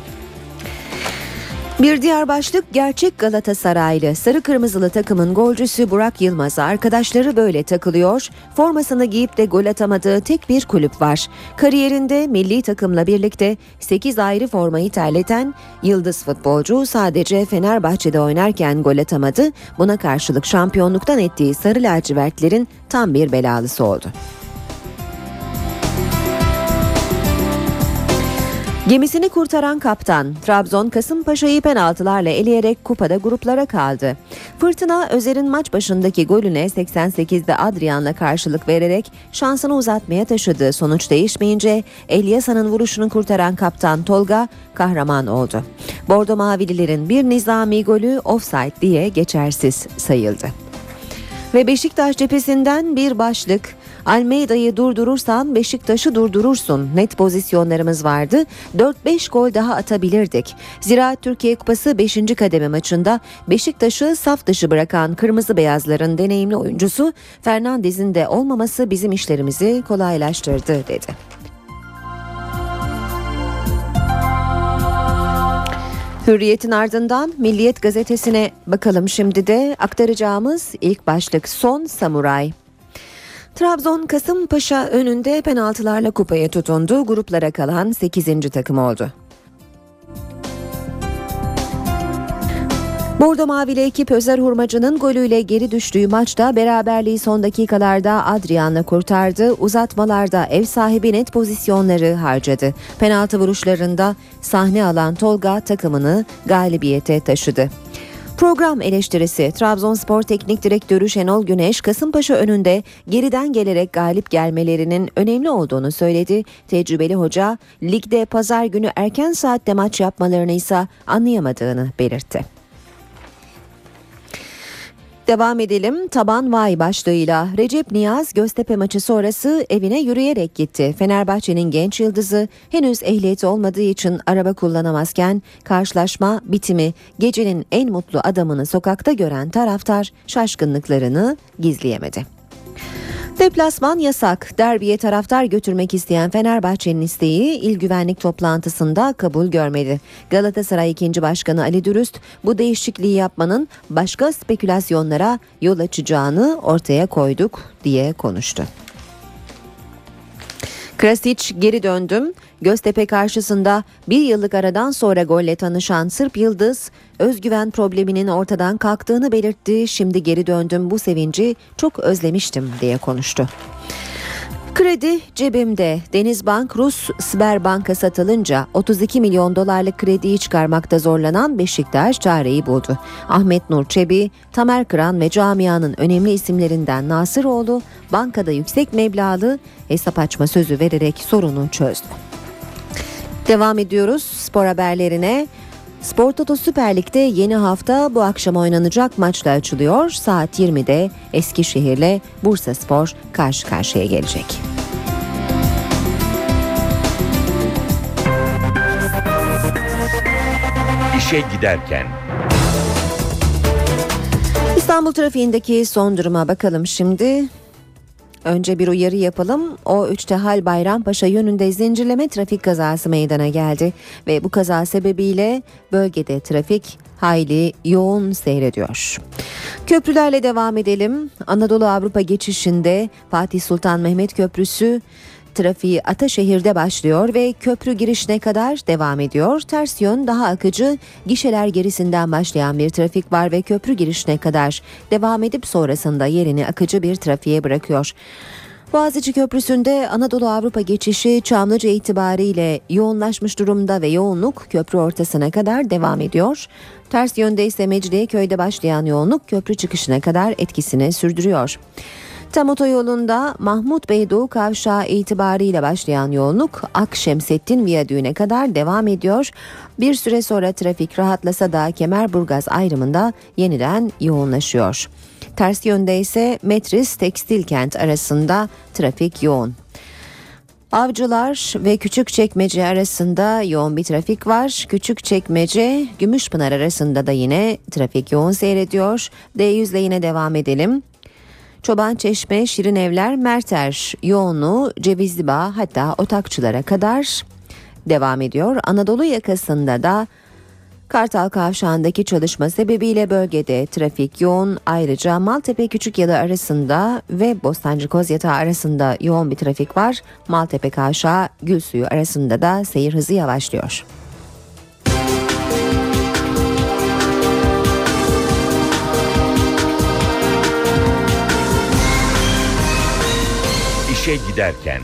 Bir diğer başlık gerçek Galatasaraylı. Sarı kırmızılı takımın golcüsü Burak Yılmaz'a arkadaşları böyle takılıyor. Formasını giyip de gol atamadığı tek bir kulüp var. Kariyerinde milli takımla birlikte 8 ayrı formayı terleten yıldız futbolcu sadece Fenerbahçe'de oynarken gol atamadı. Buna karşılık şampiyonluktan ettiği sarı lacivertlerin tam bir belalısı oldu. Gemisini kurtaran kaptan Trabzon Kasımpaşa'yı penaltılarla eleyerek kupada gruplara kaldı. Fırtına Özer'in maç başındaki golüne 88'de Adrian'la karşılık vererek şansını uzatmaya taşıdı. Sonuç değişmeyince Elyasa'nın vuruşunu kurtaran kaptan Tolga kahraman oldu. Bordo Mavililerin bir nizami golü offside diye geçersiz sayıldı. Ve Beşiktaş cephesinden bir başlık Almeida'yı durdurursan Beşiktaş'ı durdurursun. Net pozisyonlarımız vardı. 4-5 gol daha atabilirdik. Ziraat Türkiye Kupası 5. kademe maçında Beşiktaş'ı saf dışı bırakan Kırmızı Beyazların deneyimli oyuncusu Fernandez'in de olmaması bizim işlerimizi kolaylaştırdı dedi. Hürriyet'in ardından Milliyet gazetesine bakalım şimdi de aktaracağımız ilk başlık son samuray. Trabzon Kasımpaşa önünde penaltılarla kupaya tutundu. Gruplara kalan 8. takım oldu. Bordo Mavili ekip Özer Hurmacı'nın golüyle geri düştüğü maçta beraberliği son dakikalarda Adrian'la kurtardı. Uzatmalarda ev sahibi net pozisyonları harcadı. Penaltı vuruşlarında sahne alan Tolga takımını galibiyete taşıdı. Program eleştirisi Trabzonspor Teknik Direktörü Şenol Güneş Kasımpaşa önünde geriden gelerek galip gelmelerinin önemli olduğunu söyledi. Tecrübeli hoca ligde pazar günü erken saatte maç yapmalarını ise anlayamadığını belirtti. Devam edelim. Taban Vay başlığıyla Recep Niyaz Göztepe maçı sonrası evine yürüyerek gitti. Fenerbahçe'nin genç yıldızı henüz ehliyeti olmadığı için araba kullanamazken karşılaşma bitimi gecenin en mutlu adamını sokakta gören taraftar şaşkınlıklarını gizleyemedi. Deplasman yasak. Derbiye taraftar götürmek isteyen Fenerbahçe'nin isteği il güvenlik toplantısında kabul görmedi. Galatasaray 2. Başkanı Ali Dürüst bu değişikliği yapmanın başka spekülasyonlara yol açacağını ortaya koyduk diye konuştu. Krasic geri döndüm. Göztepe karşısında bir yıllık aradan sonra golle tanışan Sırp Yıldız özgüven probleminin ortadan kalktığını belirtti. Şimdi geri döndüm bu sevinci çok özlemiştim diye konuştu. Kredi cebimde. Denizbank Rus Sberbank'a satılınca 32 milyon dolarlık krediyi çıkarmakta zorlanan Beşiktaş çareyi buldu. Ahmet Nur Çebi, Tamer Kıran ve camianın önemli isimlerinden Nasıroğlu bankada yüksek meblağlı hesap açma sözü vererek sorunu çözdü. Devam ediyoruz spor haberlerine. Spor Toto Süper Lig'de yeni hafta bu akşam oynanacak maçla açılıyor. Saat 20'de Eskişehir'le Bursa Spor karşı karşıya gelecek. İşe giderken İstanbul trafiğindeki son duruma bakalım şimdi. Önce bir uyarı yapalım. O 3 Hal Bayrampaşa yönünde zincirleme trafik kazası meydana geldi ve bu kaza sebebiyle bölgede trafik hayli yoğun seyrediyor. Köprülerle devam edelim. Anadolu Avrupa geçişinde Fatih Sultan Mehmet Köprüsü trafiği Ataşehir'de başlıyor ve köprü girişine kadar devam ediyor. Ters yön daha akıcı, gişeler gerisinden başlayan bir trafik var ve köprü girişine kadar devam edip sonrasında yerini akıcı bir trafiğe bırakıyor. Boğaziçi Köprüsü'nde Anadolu Avrupa geçişi Çamlıca itibariyle yoğunlaşmış durumda ve yoğunluk köprü ortasına kadar devam ediyor. Ters yönde ise Mecidiyeköy'de başlayan yoğunluk köprü çıkışına kadar etkisini sürdürüyor. Tam otoyolunda Mahmut Bey Doğu Kavşağı itibariyle başlayan yoğunluk Akşemsettin Viyadüğü'ne kadar devam ediyor. Bir süre sonra trafik rahatlasa da Kemerburgaz ayrımında yeniden yoğunlaşıyor. Ters yönde ise Metris Tekstil Kent arasında trafik yoğun. Avcılar ve Küçükçekmece arasında yoğun bir trafik var. Küçükçekmece Gümüşpınar arasında da yine trafik yoğun seyrediyor. D100 ile yine devam edelim. Çoban Çeşme, Şirin Evler, Merter yoğunluğu Cevizli Bağ hatta Otakçılara kadar devam ediyor. Anadolu yakasında da Kartal Kavşağı'ndaki çalışma sebebiyle bölgede trafik yoğun. Ayrıca Maltepe Küçükyalı arasında ve Bostancı Kozyatağı arasında yoğun bir trafik var. Maltepe Kavşağı Gülsuyu arasında da seyir hızı yavaşlıyor. İşe giderken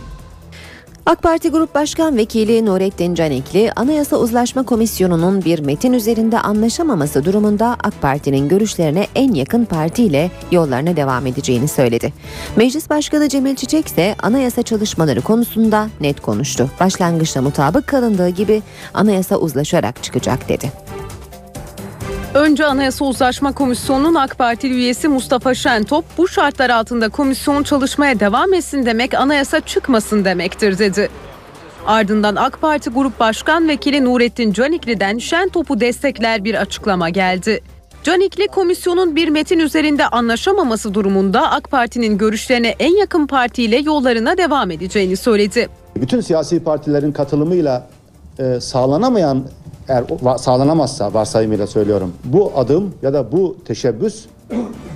AK Parti Grup Başkan Vekili Nurettin Canikli, Anayasa Uzlaşma Komisyonu'nun bir metin üzerinde anlaşamaması durumunda AK Parti'nin görüşlerine en yakın partiyle yollarına devam edeceğini söyledi. Meclis Başkanı Cemil Çiçek ise anayasa çalışmaları konusunda net konuştu. Başlangıçta mutabık kalındığı gibi anayasa uzlaşarak çıkacak dedi. Önce Anayasa Uzlaşma Komisyonu'nun AK Partili üyesi Mustafa Şentop bu şartlar altında komisyon çalışmaya devam etsin demek anayasa çıkmasın demektir dedi. Ardından AK Parti Grup Başkan Vekili Nurettin Canikli'den Şentop'u destekler bir açıklama geldi. Canikli komisyonun bir metin üzerinde anlaşamaması durumunda AK Parti'nin görüşlerine en yakın partiyle yollarına devam edeceğini söyledi. Bütün siyasi partilerin katılımıyla e, sağlanamayan eğer sağlanamazsa varsayımıyla söylüyorum bu adım ya da bu teşebbüs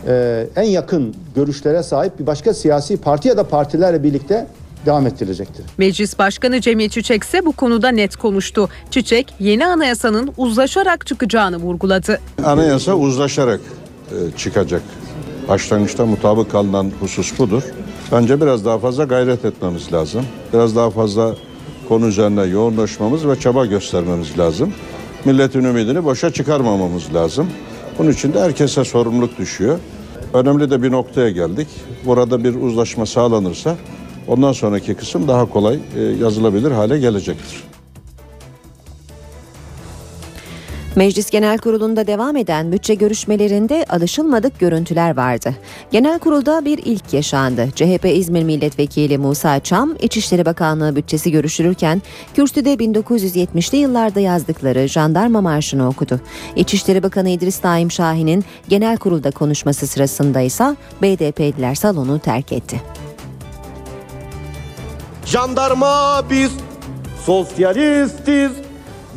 e, en yakın görüşlere sahip bir başka siyasi parti ya da partilerle birlikte devam ettirilecektir. Meclis Başkanı Cemil Çiçek ise bu konuda net konuştu. Çiçek yeni anayasanın uzlaşarak çıkacağını vurguladı. Anayasa uzlaşarak e, çıkacak. Başlangıçta mutabık kalınan husus budur. Bence biraz daha fazla gayret etmemiz lazım. Biraz daha fazla konu üzerine yoğunlaşmamız ve çaba göstermemiz lazım. Milletin ümidini boşa çıkarmamamız lazım. Bunun için de herkese sorumluluk düşüyor. Önemli de bir noktaya geldik. Burada bir uzlaşma sağlanırsa ondan sonraki kısım daha kolay e, yazılabilir hale gelecektir. Meclis Genel Kurulu'nda devam eden bütçe görüşmelerinde alışılmadık görüntüler vardı. Genel kurulda bir ilk yaşandı. CHP İzmir Milletvekili Musa Çam, İçişleri Bakanlığı bütçesi görüşülürken kürsüde 1970'li yıllarda yazdıkları jandarma marşını okudu. İçişleri Bakanı İdris Naim Şahin'in genel kurulda konuşması sırasında ise BDP'liler salonu terk etti. Jandarma biz, sosyalistiz,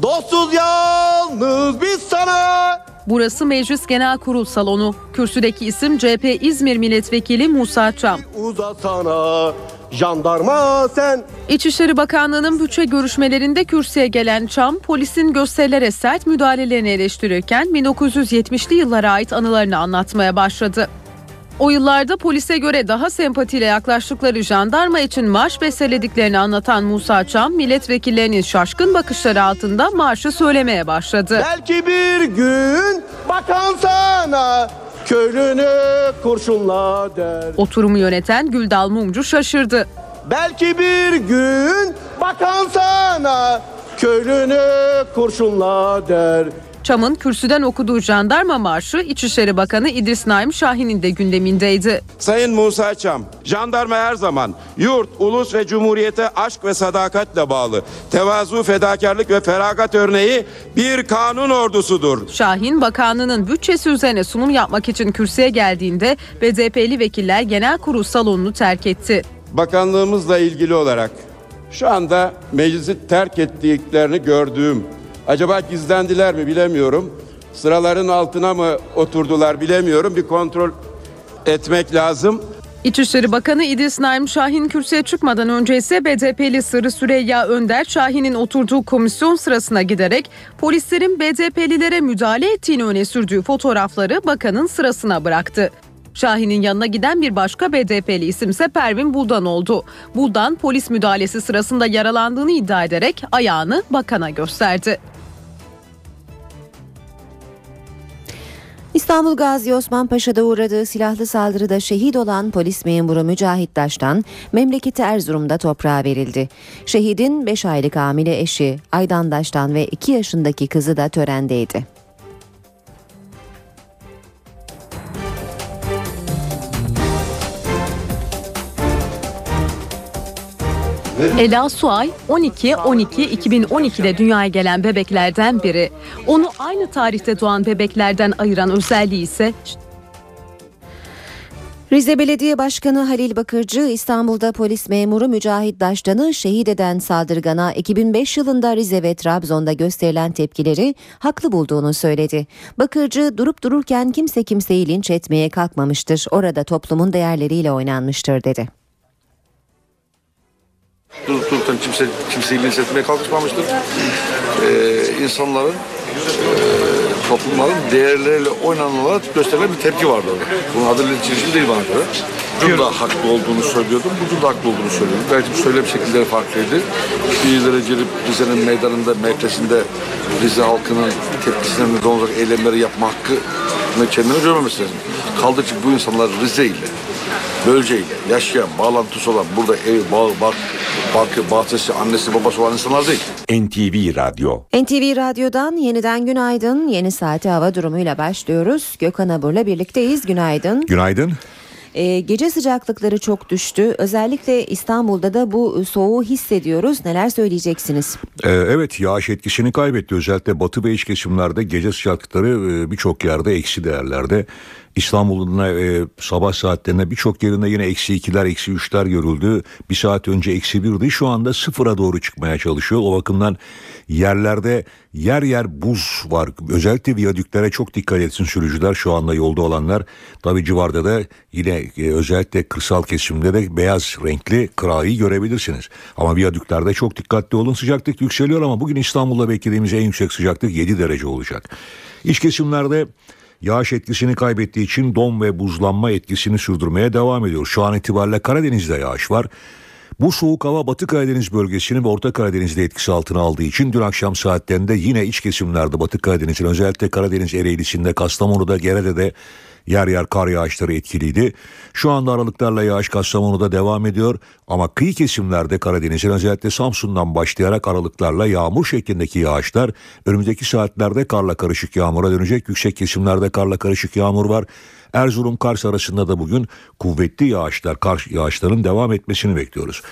dostuz yalnız biz sana. Burası Meclis Genel Kurul salonu. Kürsüdeki isim CHP İzmir Milletvekili Musa Çam. Uzasana jandarma sen. İçişleri Bakanlığı'nın bütçe görüşmelerinde kürsüye gelen Çam, polisin gösterilere sert müdahalelerini eleştirirken 1970'li yıllara ait anılarını anlatmaya başladı. O yıllarda polise göre daha sempatiyle yaklaştıkları jandarma için marş bestelediklerini anlatan Musa Çam, milletvekillerinin şaşkın bakışları altında marşı söylemeye başladı. Belki bir gün bakan sana köylünü kurşunla der. Oturumu yöneten Güldal Mumcu şaşırdı. Belki bir gün bakan sana köylünü kurşunla der. Çam'ın kürsüden okuduğu jandarma marşı İçişleri Bakanı İdris Naim Şahin'in de gündemindeydi. Sayın Musa Çam, jandarma her zaman yurt, ulus ve cumhuriyete aşk ve sadakatle bağlı. Tevazu, fedakarlık ve feragat örneği bir kanun ordusudur. Şahin bakanlığının bütçesi üzerine sunum yapmak için kürsüye geldiğinde BDP'li vekiller genel kurul salonunu terk etti. Bakanlığımızla ilgili olarak şu anda meclisi terk ettiklerini gördüğüm, acaba gizlendiler mi bilemiyorum. Sıraların altına mı oturdular bilemiyorum. Bir kontrol etmek lazım. İçişleri Bakanı İdris Naim Şahin kürsüye çıkmadan önce ise BDP'li Sırrı Süreyya Önder Şahin'in oturduğu komisyon sırasına giderek polislerin BDP'lilere müdahale ettiğini öne sürdüğü fotoğrafları bakanın sırasına bıraktı. Şahin'in yanına giden bir başka BDP'li isimse Pervin Buldan oldu. Buldan polis müdahalesi sırasında yaralandığını iddia ederek ayağını bakana gösterdi. İstanbul Gazi Osman Paşa'da uğradığı silahlı saldırıda şehit olan polis memuru Mücahit Daş'tan memleketi Erzurum'da toprağa verildi. Şehidin 5 aylık hamile eşi Aydan Daş'tan ve 2 yaşındaki kızı da törendeydi. Ela Suay 12-12-2012'de dünyaya gelen bebeklerden biri. Onu aynı tarihte doğan bebeklerden ayıran özelliği ise Rize Belediye Başkanı Halil Bakırcı İstanbul'da polis memuru Mücahit Daştan'ı şehit eden saldırgana 2005 yılında Rize ve Trabzon'da gösterilen tepkileri haklı bulduğunu söyledi. Bakırcı durup dururken kimse kimseyi linç etmeye kalkmamıştır. Orada toplumun değerleriyle oynanmıştır dedi. Durup dururken kimse kimseyi linç etmeye kalkışmamıştır. Ee, insanların, e, toplumların değerleriyle oynanılarak gösterilen bir tepki vardı orada. Bunun adı linç girişimi değil bana göre. Ucun da haklı olduğunu söylüyordum, Ucun da haklı olduğunu söylüyordum. Belki söylem şekilleri farklıydı. Bir dereceli Rize'nin meydanında, merkezinde Rize halkının tepkisine neden olacak eylemleri yapma hakkını kendine görmemesi lazım. Kaldı ki bu insanlar Rize ile, bölgeyle yaşayan, bağlantısı olan, burada ev, bağ, bak, bak, bahçesi, annesi, babası olan insanlar değil. NTV Radyo NTV Radyo'dan yeniden günaydın. Yeni saate hava durumuyla başlıyoruz. Gökhan Abur'la birlikteyiz. Günaydın. Günaydın. Ee, gece sıcaklıkları çok düştü. Özellikle İstanbul'da da bu soğuğu hissediyoruz. Neler söyleyeceksiniz? Ee, evet yağış etkisini kaybetti. Özellikle batı ve iç kesimlerde gece sıcaklıkları e, birçok yerde eksi değerlerde. İstanbul'un e, sabah saatlerinde birçok yerinde yine eksi ikiler, eksi üçler görüldü. Bir saat önce eksi birdi. Şu anda sıfıra doğru çıkmaya çalışıyor. O bakımdan yerlerde yer yer buz var. Özellikle viyadüklere çok dikkat etsin sürücüler. Şu anda yolda olanlar. Tabi civarda da yine e, özellikle kırsal kesimde de beyaz renkli kırayı görebilirsiniz. Ama viyadüklerde çok dikkatli olun. Sıcaklık yükseliyor ama bugün İstanbul'da beklediğimiz en yüksek sıcaklık 7 derece olacak. İç kesimlerde Yağış etkisini kaybettiği için don ve buzlanma etkisini sürdürmeye devam ediyor. Şu an itibariyle Karadeniz'de yağış var. Bu soğuk hava Batı Karadeniz bölgesini ve Orta Karadeniz'de etkisi altına aldığı için dün akşam saatlerinde yine iç kesimlerde Batı Karadeniz'in özellikle Karadeniz Ereğlisi'nde, Kastamonu'da, Gerede'de yer yer kar yağışları etkiliydi. Şu anda aralıklarla yağış Kastamonu'da devam ediyor ama kıyı kesimlerde Karadeniz'in özellikle Samsun'dan başlayarak aralıklarla yağmur şeklindeki yağışlar önümüzdeki saatlerde karla karışık yağmura dönecek. Yüksek kesimlerde karla karışık yağmur var. Erzurum Kars arasında da bugün kuvvetli yağışlar, kar yağışların devam etmesini bekliyoruz.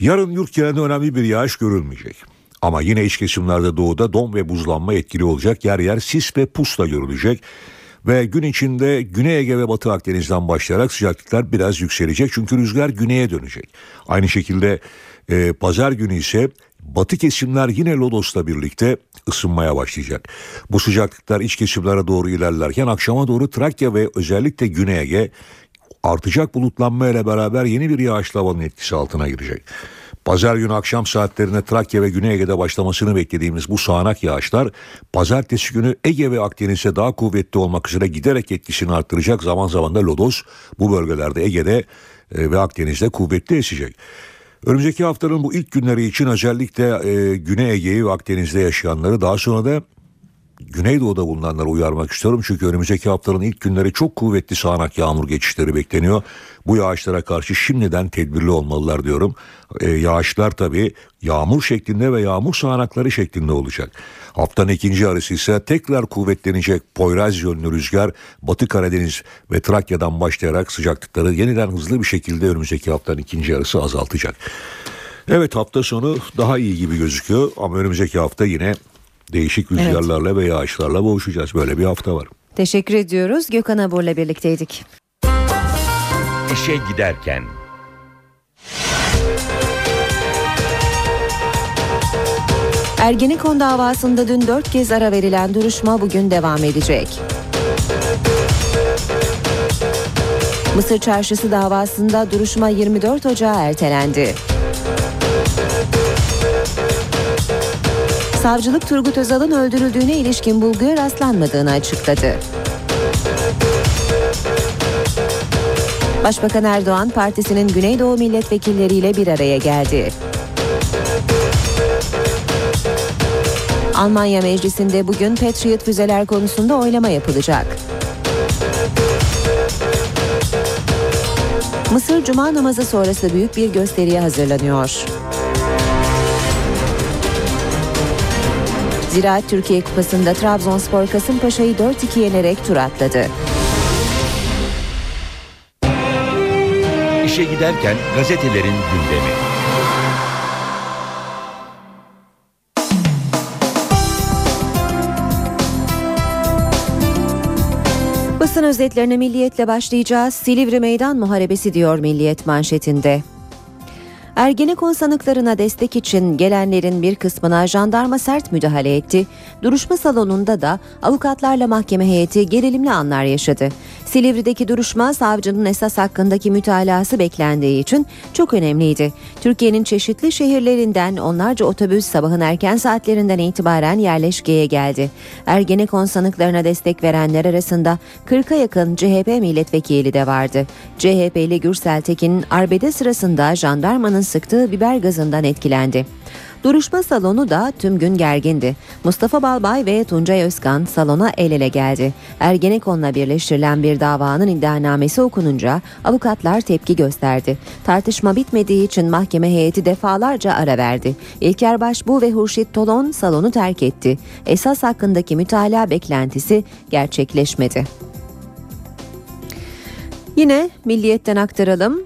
Yarın yurt genelinde önemli bir yağış görülmeyecek. Ama yine iç kesimlerde doğuda don ve buzlanma etkili olacak. Yer yer sis ve pusla görülecek. Ve gün içinde Güney Ege ve Batı Akdeniz'den başlayarak sıcaklıklar biraz yükselecek. Çünkü rüzgar güneye dönecek. Aynı şekilde e, pazar günü ise batı kesimler yine Lodos'la birlikte ısınmaya başlayacak. Bu sıcaklıklar iç kesimlere doğru ilerlerken akşama doğru Trakya ve özellikle Güney Ege artacak bulutlanma ile beraber yeni bir yağışlı havanın etkisi altına girecek. Pazar günü akşam saatlerinde Trakya ve Güney Ege'de başlamasını beklediğimiz bu sağanak yağışlar pazartesi günü Ege ve Akdeniz'e daha kuvvetli olmak üzere giderek etkisini arttıracak. Zaman zaman da Lodos bu bölgelerde Ege'de e, ve Akdeniz'de kuvvetli esecek. Önümüzdeki haftanın bu ilk günleri için özellikle e, Güney Ege'yi ve Akdeniz'de yaşayanları daha sonra da Güneydoğu'da bulunanları uyarmak istiyorum. Çünkü önümüzdeki haftanın ilk günleri çok kuvvetli sağanak yağmur geçişleri bekleniyor. Bu yağışlara karşı şimdiden tedbirli olmalılar diyorum. Ee, yağışlar tabii yağmur şeklinde ve yağmur sağanakları şeklinde olacak. Haftanın ikinci arası ise tekrar kuvvetlenecek Poyraz yönlü rüzgar Batı Karadeniz ve Trakya'dan başlayarak sıcaklıkları yeniden hızlı bir şekilde önümüzdeki haftanın ikinci arası azaltacak. Evet hafta sonu daha iyi gibi gözüküyor ama önümüzdeki hafta yine değişik rüzgarlarla evet. ve yağışlarla boğuşacağız. Böyle bir hafta var. Teşekkür ediyoruz. Gökhan Abur'la birlikteydik. İşe giderken Ergenekon davasında dün dört kez ara verilen duruşma bugün devam edecek. Mısır Çarşısı davasında duruşma 24 Ocağı ertelendi. Savcılık Turgut Özal'ın öldürüldüğüne ilişkin bulguya rastlanmadığını açıkladı. Başbakan Erdoğan partisinin Güneydoğu milletvekilleriyle bir araya geldi. Almanya Meclisi'nde bugün Patriot füzeler konusunda oylama yapılacak. Mısır Cuma namazı sonrası büyük bir gösteriye hazırlanıyor. Ziraat Türkiye Kupası'nda Trabzonspor Kasımpaşa'yı 4-2 yenerek tur atladı. İşe giderken gazetelerin gündemi. Basın özetlerine milliyetle başlayacağız. Silivri Meydan Muharebesi diyor Milliyet manşetinde. Ergenekon sanıklarına destek için gelenlerin bir kısmına jandarma sert müdahale etti. Duruşma salonunda da avukatlarla mahkeme heyeti gerilimli anlar yaşadı. Silivri'deki duruşma savcının esas hakkındaki mütalası beklendiği için çok önemliydi. Türkiye'nin çeşitli şehirlerinden onlarca otobüs sabahın erken saatlerinden itibaren yerleşkeye geldi. Ergenekon sanıklarına destek verenler arasında 40'a yakın CHP milletvekili de vardı. CHP'li Gürsel Tekin arbede sırasında jandarmanın sıktığı biber gazından etkilendi. Duruşma salonu da tüm gün gergindi. Mustafa Balbay ve Tuncay Özkan salona el ele geldi. Ergenekon'la birleştirilen bir davanın iddianamesi okununca avukatlar tepki gösterdi. Tartışma bitmediği için mahkeme heyeti defalarca ara verdi. İlker Başbuğ ve Hurşit Tolon salonu terk etti. Esas hakkındaki mütalaa beklentisi gerçekleşmedi. Yine milliyetten aktaralım.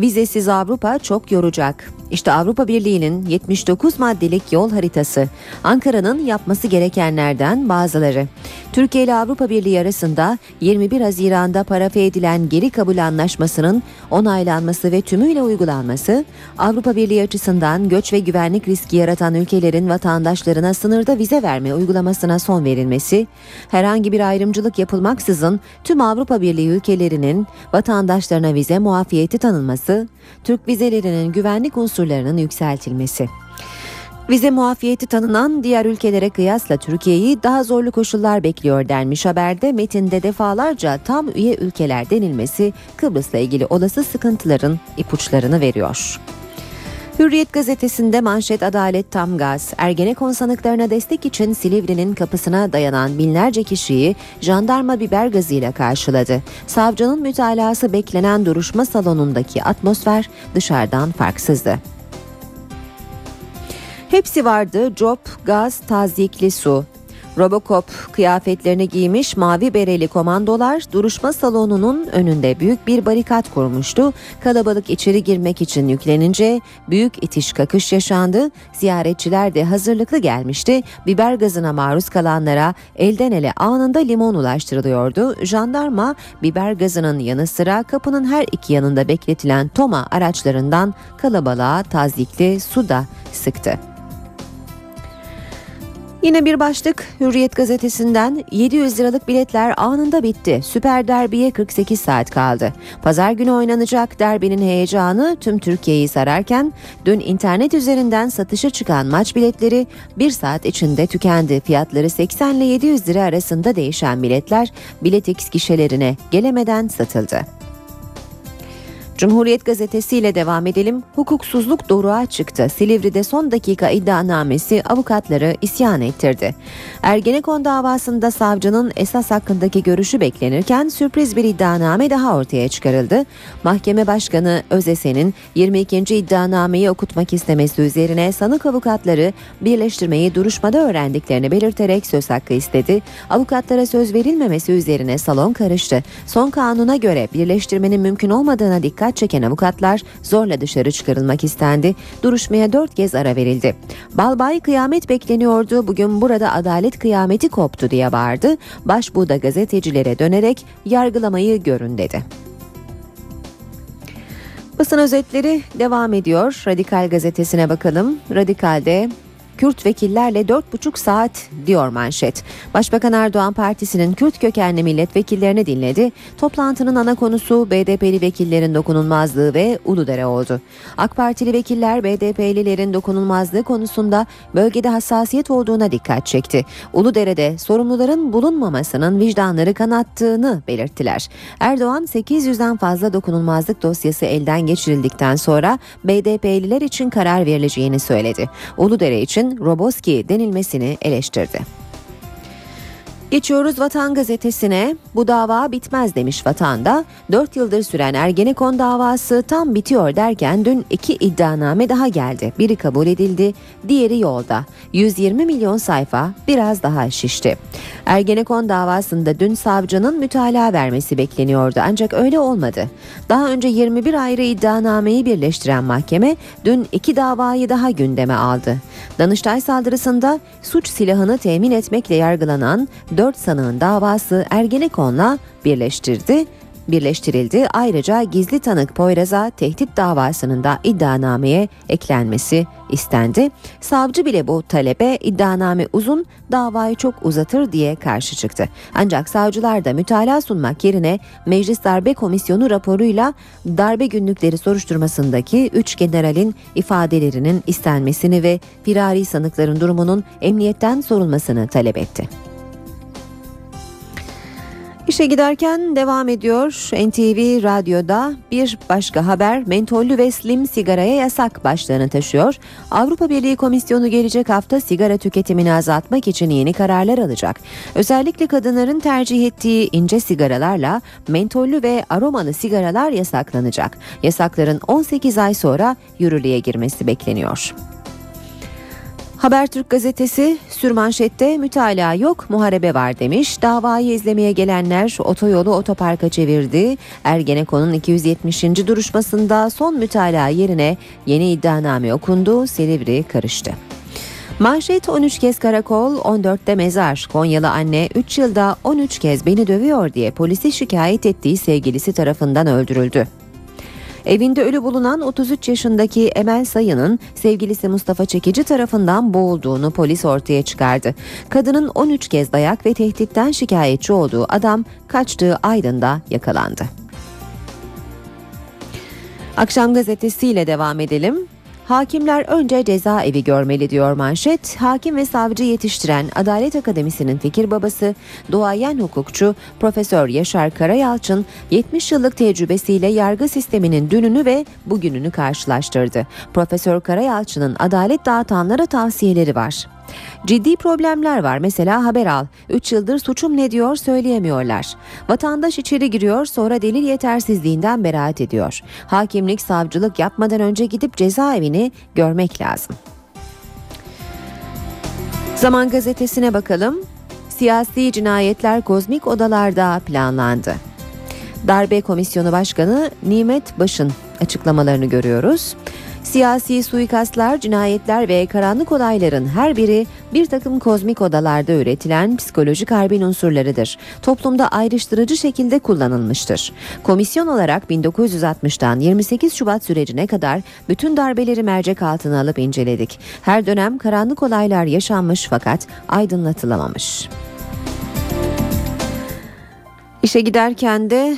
Vizesiz Avrupa çok yoracak. İşte Avrupa Birliği'nin 79 maddelik yol haritası. Ankara'nın yapması gerekenlerden bazıları. Türkiye ile Avrupa Birliği arasında 21 Haziran'da parafe edilen geri kabul anlaşmasının onaylanması ve tümüyle uygulanması, Avrupa Birliği açısından göç ve güvenlik riski yaratan ülkelerin vatandaşlarına sınırda vize verme uygulamasına son verilmesi, herhangi bir ayrımcılık yapılmaksızın tüm Avrupa Birliği ülkelerinin vatandaşlarına vize muafiyeti tanınması, Türk vizelerinin güvenlik unsurlarının yükseltilmesi. Vize muafiyeti tanınan diğer ülkelere kıyasla Türkiye'yi daha zorlu koşullar bekliyor denmiş haberde metinde defalarca tam üye ülkeler denilmesi Kıbrıs'la ilgili olası sıkıntıların ipuçlarını veriyor. Hürriyet gazetesinde manşet adalet tam gaz. Ergenekon sanıklarına destek için Silivri'nin kapısına dayanan binlerce kişiyi jandarma biber gazıyla karşıladı. Savcının mütalası beklenen duruşma salonundaki atmosfer dışarıdan farksızdı. Hepsi vardı. Job, gaz, tazyikli su. Robocop kıyafetlerini giymiş mavi bereli komandolar duruşma salonunun önünde büyük bir barikat kurmuştu. Kalabalık içeri girmek için yüklenince büyük itiş kakış yaşandı. Ziyaretçiler de hazırlıklı gelmişti. Biber gazına maruz kalanlara elden ele anında limon ulaştırılıyordu. Jandarma biber gazının yanı sıra kapının her iki yanında bekletilen Toma araçlarından kalabalığa tazyikli su da sıktı. Yine bir başlık Hürriyet gazetesinden 700 liralık biletler anında bitti. Süper derbiye 48 saat kaldı. Pazar günü oynanacak derbinin heyecanı tüm Türkiye'yi sararken dün internet üzerinden satışa çıkan maç biletleri bir saat içinde tükendi. Fiyatları 80 ile 700 lira arasında değişen biletler biletix gişelerine gelemeden satıldı. Cumhuriyet Gazetesi ile devam edelim. Hukuksuzluk doruğa çıktı. Silivri'de son dakika iddianamesi avukatları isyan ettirdi. Ergenekon davasında savcının esas hakkındaki görüşü beklenirken sürpriz bir iddianame daha ortaya çıkarıldı. Mahkeme Başkanı Özesen'in 22. iddianameyi okutmak istemesi üzerine sanık avukatları birleştirmeyi duruşmada öğrendiklerini belirterek söz hakkı istedi. Avukatlara söz verilmemesi üzerine salon karıştı. Son kanuna göre birleştirmenin mümkün olmadığına dikkat çeken avukatlar zorla dışarı çıkarılmak istendi. Duruşmaya dört kez ara verildi. Balbay kıyamet bekleniyordu. Bugün burada adalet kıyameti koptu diye bağırdı. Başbuğ da gazetecilere dönerek yargılamayı görün dedi. Basın özetleri devam ediyor. Radikal gazetesine bakalım. Radikal'de Kürt vekillerle 4,5 saat diyor manşet. Başbakan Erdoğan partisinin Kürt kökenli milletvekillerini dinledi. Toplantının ana konusu BDP'li vekillerin dokunulmazlığı ve Uludere oldu. AK Partili vekiller BDP'lilerin dokunulmazlığı konusunda bölgede hassasiyet olduğuna dikkat çekti. Uludere'de sorumluların bulunmamasının vicdanları kanattığını belirttiler. Erdoğan 800'den fazla dokunulmazlık dosyası elden geçirildikten sonra BDP'liler için karar verileceğini söyledi. Uludere için Roboski denilmesini eleştirdi. Geçiyoruz Vatan Gazetesi'ne. Bu dava bitmez demiş Vatan'da. 4 yıldır süren Ergenekon davası tam bitiyor derken dün iki iddianame daha geldi. Biri kabul edildi, diğeri yolda. 120 milyon sayfa biraz daha şişti. Ergenekon davasında dün savcının mütalaa vermesi bekleniyordu ancak öyle olmadı. Daha önce 21 ayrı iddianameyi birleştiren mahkeme dün iki davayı daha gündeme aldı. Danıştay saldırısında suç silahını temin etmekle yargılanan 4 sanığın davası Ergenekon'la birleştirdi. birleştirildi. Ayrıca gizli tanık Poyraz'a tehdit davasının da iddianameye eklenmesi istendi. Savcı bile bu talebe iddianame uzun, davayı çok uzatır diye karşı çıktı. Ancak savcılar da mütalaa sunmak yerine Meclis Darbe Komisyonu raporuyla darbe günlükleri soruşturmasındaki 3 generalin ifadelerinin istenmesini ve firari sanıkların durumunun emniyetten sorulmasını talep etti. İşe giderken devam ediyor. NTV Radyo'da bir başka haber mentollü ve slim sigaraya yasak başlığını taşıyor. Avrupa Birliği Komisyonu gelecek hafta sigara tüketimini azaltmak için yeni kararlar alacak. Özellikle kadınların tercih ettiği ince sigaralarla mentollü ve aromalı sigaralar yasaklanacak. Yasakların 18 ay sonra yürürlüğe girmesi bekleniyor. Habertürk gazetesi sürmanşette mütalaa yok muharebe var demiş. Davayı izlemeye gelenler otoyolu otoparka çevirdi. Ergenekon'un 270. duruşmasında son mütalaa yerine yeni iddianame okundu. Silivri karıştı. Manşet 13 kez karakol, 14'te mezar. Konyalı anne 3 yılda 13 kez beni dövüyor diye polisi şikayet ettiği sevgilisi tarafından öldürüldü. Evinde ölü bulunan 33 yaşındaki Emel Sayın'ın sevgilisi Mustafa Çekici tarafından boğulduğunu polis ortaya çıkardı. Kadının 13 kez dayak ve tehditten şikayetçi olduğu adam kaçtığı Aydın'da yakalandı. Akşam gazetesiyle devam edelim. Hakimler önce cezaevi görmeli diyor manşet. Hakim ve savcı yetiştiren Adalet Akademisi'nin fikir babası, duayen hukukçu Profesör Yaşar Karayalçın 70 yıllık tecrübesiyle yargı sisteminin dününü ve bugününü karşılaştırdı. Profesör Karayalçın'ın adalet dağıtanlara tavsiyeleri var. Ciddi problemler var. Mesela haber al. 3 yıldır suçum ne diyor söyleyemiyorlar. Vatandaş içeri giriyor sonra delil yetersizliğinden beraat ediyor. Hakimlik, savcılık yapmadan önce gidip cezaevini görmek lazım. Zaman gazetesine bakalım. Siyasi cinayetler kozmik odalarda planlandı. Darbe Komisyonu Başkanı Nimet Baş'ın açıklamalarını görüyoruz. Siyasi suikastlar, cinayetler ve karanlık olayların her biri bir takım kozmik odalarda üretilen psikolojik harbin unsurlarıdır. Toplumda ayrıştırıcı şekilde kullanılmıştır. Komisyon olarak 1960'tan 28 Şubat sürecine kadar bütün darbeleri mercek altına alıp inceledik. Her dönem karanlık olaylar yaşanmış fakat aydınlatılamamış. İşe giderken de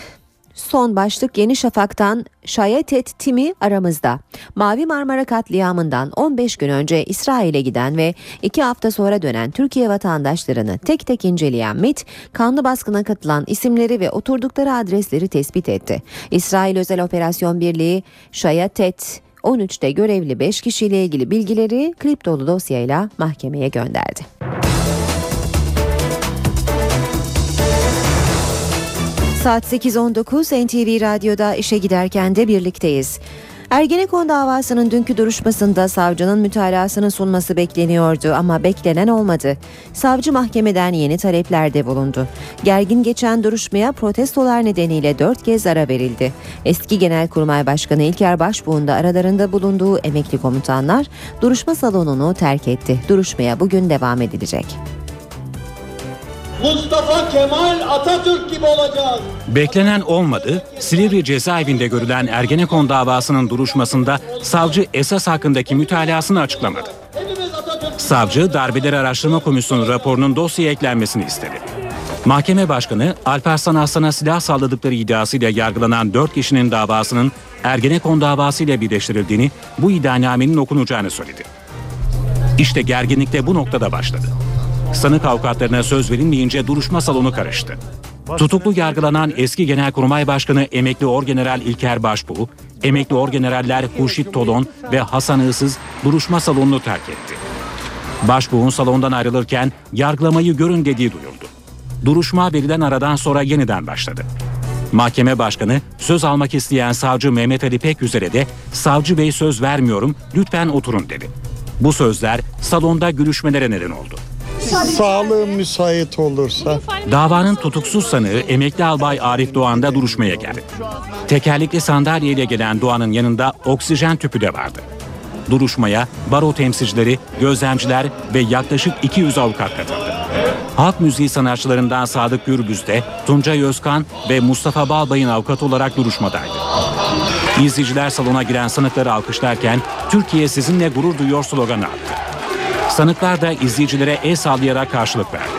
Son başlık Yeni Şafak'tan Şayetet Timi aramızda. Mavi Marmara katliamından 15 gün önce İsrail'e giden ve 2 hafta sonra dönen Türkiye vatandaşlarını tek tek inceleyen MIT, kanlı baskına katılan isimleri ve oturdukları adresleri tespit etti. İsrail Özel Operasyon Birliği Şayetet 13'te görevli 5 kişiyle ilgili bilgileri klip dolu dosyayla mahkemeye gönderdi. Saat 8.19 NTV Radyo'da işe giderken de birlikteyiz. Ergenekon davasının dünkü duruşmasında savcının mütalasını sunması bekleniyordu ama beklenen olmadı. Savcı mahkemeden yeni taleplerde bulundu. Gergin geçen duruşmaya protestolar nedeniyle dört kez ara verildi. Eski Genelkurmay Başkanı İlker Başbuğ'un da aralarında bulunduğu emekli komutanlar duruşma salonunu terk etti. Duruşmaya bugün devam edilecek. Mustafa Kemal Atatürk gibi olacağız. Beklenen olmadı. Silivri cezaevinde görülen Ergenekon davasının duruşmasında savcı esas hakkındaki mütalasını açıklamadı. Savcı Darbeleri Araştırma Komisyonu raporunun dosyaya eklenmesini istedi. Mahkeme Başkanı Alparslan Aslan'a silah salladıkları iddiasıyla yargılanan 4 kişinin davasının Ergenekon davasıyla birleştirildiğini, bu iddianamenin okunacağını söyledi. İşte gerginlik de bu noktada başladı. Sanık avukatlarına söz verilmeyince duruşma salonu karıştı. Tutuklu yargılanan eski Genelkurmay Başkanı emekli Orgeneral İlker Başbuğ, emekli Orgeneraller Hurşit Tolon ve Hasan Iğsız duruşma salonunu terk etti. Başbuğ'un salondan ayrılırken yargılamayı görün dediği duyuldu. Duruşma verilen aradan sonra yeniden başladı. Mahkeme başkanı söz almak isteyen savcı Mehmet Ali Peküzer'e de savcı bey söz vermiyorum lütfen oturun dedi. Bu sözler salonda gülüşmelere neden oldu. Sağlığım müsait olursa. Davanın tutuksuz sanığı emekli albay Arif Doğan da duruşmaya geldi. Tekerlekli sandalyeyle gelen Doğan'ın yanında oksijen tüpü de vardı. Duruşmaya baro temsilcileri, gözlemciler ve yaklaşık 200 avukat katıldı. Halk müziği sanatçılarından Sadık Gürbüz de Tuncay Özkan ve Mustafa Balbay'ın avukat olarak duruşmadaydı. İzleyiciler salona giren sanıkları alkışlarken Türkiye sizinle gurur duyuyor sloganı attı. Sanıklar da izleyicilere el sallayarak karşılık verdi.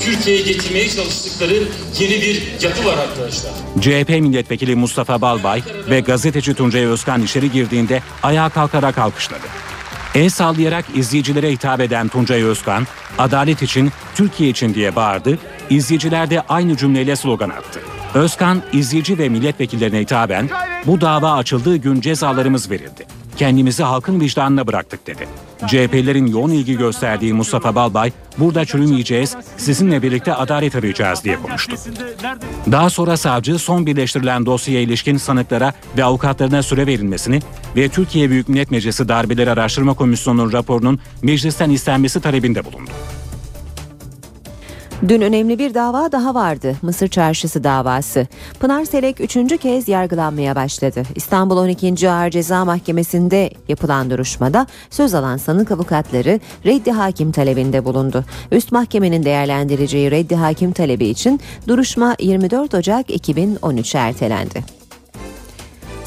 Türkiye'ye getirmeye çalıştıkları yeni bir yapı var arkadaşlar. CHP milletvekili Mustafa Balbay ve gazeteci Tuncay Özkan içeri girdiğinde ayağa kalkarak alkışladı. El sallayarak izleyicilere hitap eden Tuncay Özkan, adalet için, Türkiye için diye bağırdı, izleyiciler de aynı cümleyle slogan attı. Özkan, izleyici ve milletvekillerine hitaben, bu dava açıldığı gün cezalarımız verildi. Kendimizi halkın vicdanına bıraktık dedi. CHP'lerin yoğun ilgi gösterdiği Mustafa Balbay, burada çürümeyeceğiz, sizinle birlikte adalet arayacağız diye konuştu. Daha sonra savcı son birleştirilen dosyaya ilişkin sanıklara ve avukatlarına süre verilmesini ve Türkiye Büyük Millet Meclisi Darbeleri Araştırma Komisyonu'nun raporunun meclisten istenmesi talebinde bulundu. Dün önemli bir dava daha vardı. Mısır Çarşısı davası. Pınar Selek üçüncü kez yargılanmaya başladı. İstanbul 12. Ağır Ceza Mahkemesi'nde yapılan duruşmada söz alan sanık avukatları reddi hakim talebinde bulundu. Üst mahkemenin değerlendireceği reddi hakim talebi için duruşma 24 Ocak 2013'e ertelendi.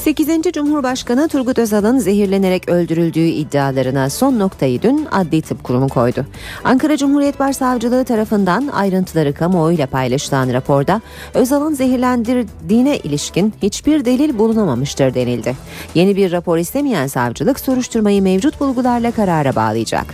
8. Cumhurbaşkanı Turgut Özal'ın zehirlenerek öldürüldüğü iddialarına son noktayı dün Adli Tıp Kurumu koydu. Ankara Cumhuriyet Başsavcılığı tarafından ayrıntıları kamuoyuyla paylaşılan raporda Özal'ın zehirlendirdiğine ilişkin hiçbir delil bulunamamıştır denildi. Yeni bir rapor istemeyen savcılık soruşturmayı mevcut bulgularla karara bağlayacak.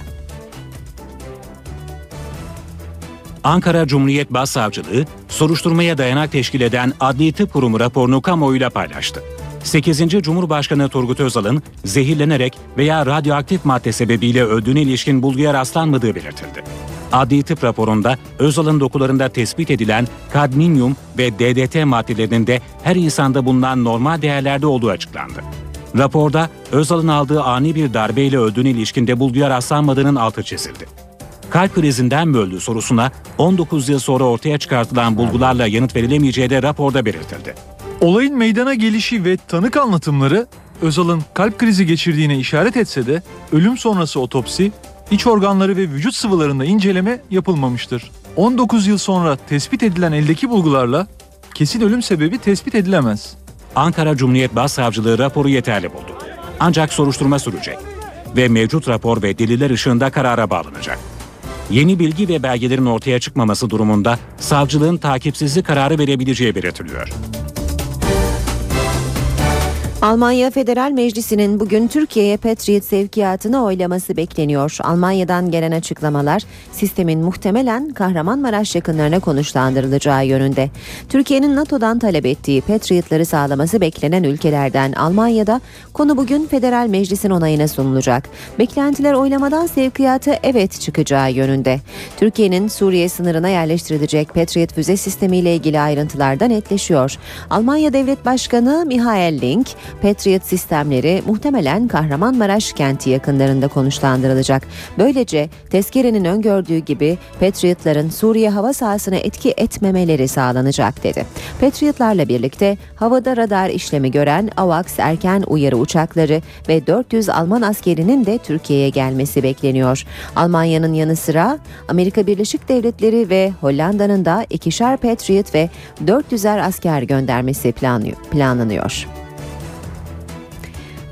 Ankara Cumhuriyet Başsavcılığı soruşturmaya dayanak teşkil eden Adli Tıp Kurumu raporunu kamuoyuyla paylaştı. 8. Cumhurbaşkanı Turgut Özal'ın zehirlenerek veya radyoaktif madde sebebiyle öldüğüne ilişkin bulguya rastlanmadığı belirtildi. Adli tıp raporunda Özal'ın dokularında tespit edilen kadmiyum ve DDT maddelerinin de her insanda bulunan normal değerlerde olduğu açıklandı. Raporda Özal'ın aldığı ani bir darbeyle öldüğüne ilişkinde bulguya rastlanmadığının altı çizildi. Kalp krizinden mi öldü sorusuna 19 yıl sonra ortaya çıkartılan bulgularla yanıt verilemeyeceği de raporda belirtildi. Olayın meydana gelişi ve tanık anlatımları Özal'ın kalp krizi geçirdiğine işaret etse de ölüm sonrası otopsi, iç organları ve vücut sıvılarında inceleme yapılmamıştır. 19 yıl sonra tespit edilen eldeki bulgularla kesin ölüm sebebi tespit edilemez. Ankara Cumhuriyet Başsavcılığı raporu yeterli buldu. Ancak soruşturma sürecek ve mevcut rapor ve deliller ışığında karara bağlanacak. Yeni bilgi ve belgelerin ortaya çıkmaması durumunda savcılığın takipsizlik kararı verebileceği belirtiliyor. Almanya Federal Meclisi'nin bugün Türkiye'ye Patriot sevkiyatını oylaması bekleniyor. Almanya'dan gelen açıklamalar sistemin muhtemelen Kahramanmaraş yakınlarına konuşlandırılacağı yönünde. Türkiye'nin NATO'dan talep ettiği Patriot'ları sağlaması beklenen ülkelerden Almanya'da konu bugün Federal Meclis'in onayına sunulacak. Beklentiler oylamadan sevkiyatı evet çıkacağı yönünde. Türkiye'nin Suriye sınırına yerleştirilecek Patriot füze sistemiyle ilgili ayrıntılardan netleşiyor. Almanya Devlet Başkanı Michael Link Patriot sistemleri muhtemelen Kahramanmaraş kenti yakınlarında konuşlandırılacak. Böylece tezkerenin öngördüğü gibi Patriotların Suriye hava sahasına etki etmemeleri sağlanacak dedi. Patriotlarla birlikte havada radar işlemi gören AWACS erken uyarı uçakları ve 400 Alman askerinin de Türkiye'ye gelmesi bekleniyor. Almanya'nın yanı sıra Amerika Birleşik Devletleri ve Hollanda'nın da ikişer Patriot ve 400'er asker göndermesi planlanıyor.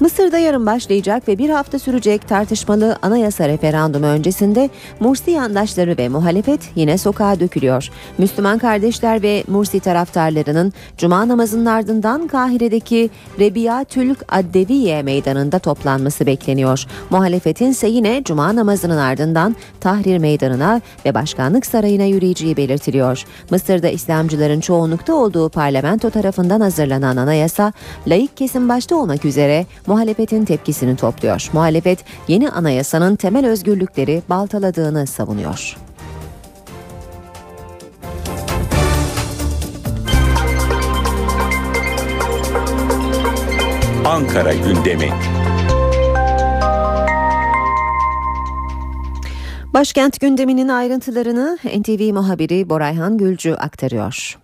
Mısır'da yarın başlayacak ve bir hafta sürecek tartışmalı anayasa referandumu öncesinde Mursi yandaşları ve muhalefet yine sokağa dökülüyor. Müslüman kardeşler ve Mursi taraftarlarının cuma namazının ardından Kahire'deki Rebiatül Addeviye meydanında toplanması bekleniyor. Muhalefetin ise yine cuma namazının ardından Tahrir Meydanı'na ve Başkanlık Sarayı'na yürüyeceği belirtiliyor. Mısır'da İslamcıların çoğunlukta olduğu parlamento tarafından hazırlanan anayasa, laik kesim başta olmak üzere muhalefetin tepkisini topluyor. Muhalefet yeni anayasanın temel özgürlükleri baltaladığını savunuyor. Ankara gündemi. Başkent gündeminin ayrıntılarını NTV muhabiri Borayhan Gülcü aktarıyor.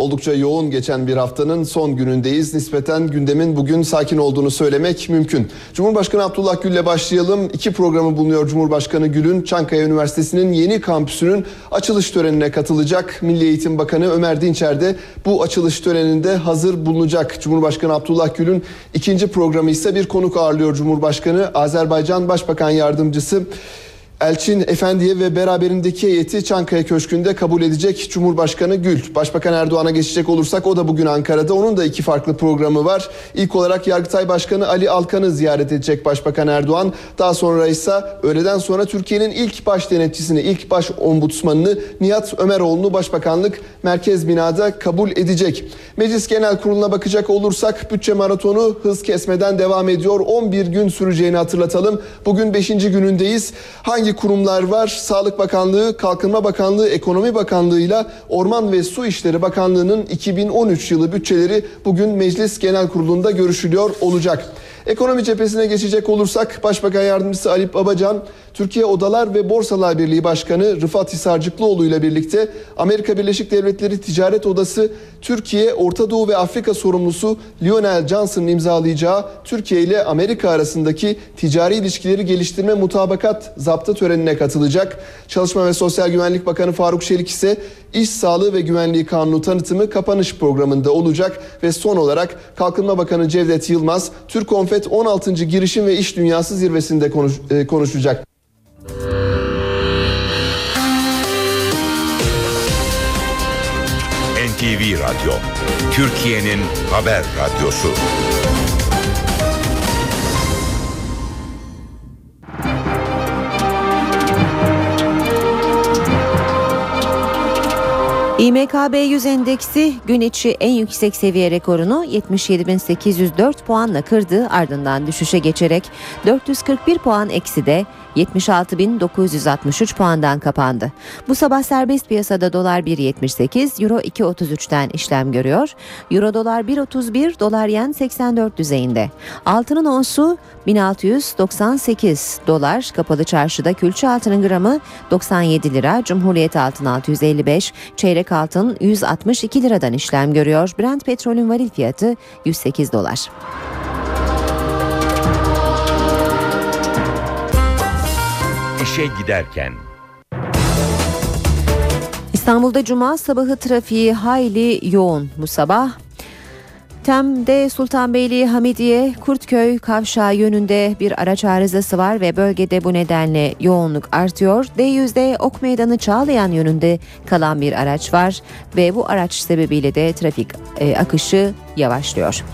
Oldukça yoğun geçen bir haftanın son günündeyiz. Nispeten gündemin bugün sakin olduğunu söylemek mümkün. Cumhurbaşkanı Abdullah Gül'le başlayalım. İki programı bulunuyor Cumhurbaşkanı Gül'ün. Çankaya Üniversitesi'nin yeni kampüsünün açılış törenine katılacak. Milli Eğitim Bakanı Ömer Dinçer de bu açılış töreninde hazır bulunacak. Cumhurbaşkanı Abdullah Gül'ün ikinci programı ise bir konuk ağırlıyor Cumhurbaşkanı. Azerbaycan Başbakan Yardımcısı Elçin Efendi'ye ve beraberindeki heyeti Çankaya Köşkü'nde kabul edecek Cumhurbaşkanı Gül. Başbakan Erdoğan'a geçecek olursak o da bugün Ankara'da. Onun da iki farklı programı var. İlk olarak Yargıtay Başkanı Ali Alkan'ı ziyaret edecek Başbakan Erdoğan. Daha sonra ise öğleden sonra Türkiye'nin ilk baş denetçisini, ilk baş ombudsmanını Nihat Ömeroğlu'nu Başbakanlık Merkez Bina'da kabul edecek. Meclis Genel Kurulu'na bakacak olursak bütçe maratonu hız kesmeden devam ediyor. 11 gün süreceğini hatırlatalım. Bugün 5. günündeyiz. Hangi hangi kurumlar var? Sağlık Bakanlığı, Kalkınma Bakanlığı, Ekonomi Bakanlığı ile Orman ve Su İşleri Bakanlığı'nın 2013 yılı bütçeleri bugün Meclis Genel Kurulu'nda görüşülüyor olacak. Ekonomi cephesine geçecek olursak Başbakan Yardımcısı Alip Babacan, Türkiye Odalar ve Borsalar Birliği Başkanı Rıfat Hisarcıklıoğlu ile birlikte Amerika Birleşik Devletleri Ticaret Odası Türkiye, Orta Doğu ve Afrika sorumlusu Lionel Johnson'ın imzalayacağı Türkiye ile Amerika arasındaki ticari ilişkileri geliştirme mutabakat zaptı törenine katılacak. Çalışma ve Sosyal Güvenlik Bakanı Faruk Çelik ise İş Sağlığı ve Güvenliği Kanunu tanıtımı kapanış programında olacak ve son olarak Kalkınma Bakanı Cevdet Yılmaz Türk Konfet 16. Girişim ve İş Dünyası zirvesinde konuş, e, konuşacak. NTV Radyo, Türkiye'nin haber radyosu. İMKB 100 endeksi gün içi en yüksek seviye rekorunu 77.804 puanla kırdı ardından düşüşe geçerek 441 puan eksi de 76.963 puandan kapandı. Bu sabah serbest piyasada dolar 1.78, euro 2.33'ten işlem görüyor. Euro dolar 1.31, dolar yen 84 düzeyinde. Altının onsu 1698 dolar. Kapalı çarşıda külçe altının gramı 97 lira. Cumhuriyet altın 655, çeyrek altın 162 liradan işlem görüyor. Brent petrolün varil fiyatı 108 dolar. İşe giderken İstanbul'da cuma sabahı trafiği hayli yoğun bu sabah. Tem'de Sultanbeyli Hamidiye Kurtköy kavşağı yönünde bir araç arızası var ve bölgede bu nedenle yoğunluk artıyor. D100'de Ok Meydanı Çağlayan yönünde kalan bir araç var ve bu araç sebebiyle de trafik e, akışı yavaşlıyor.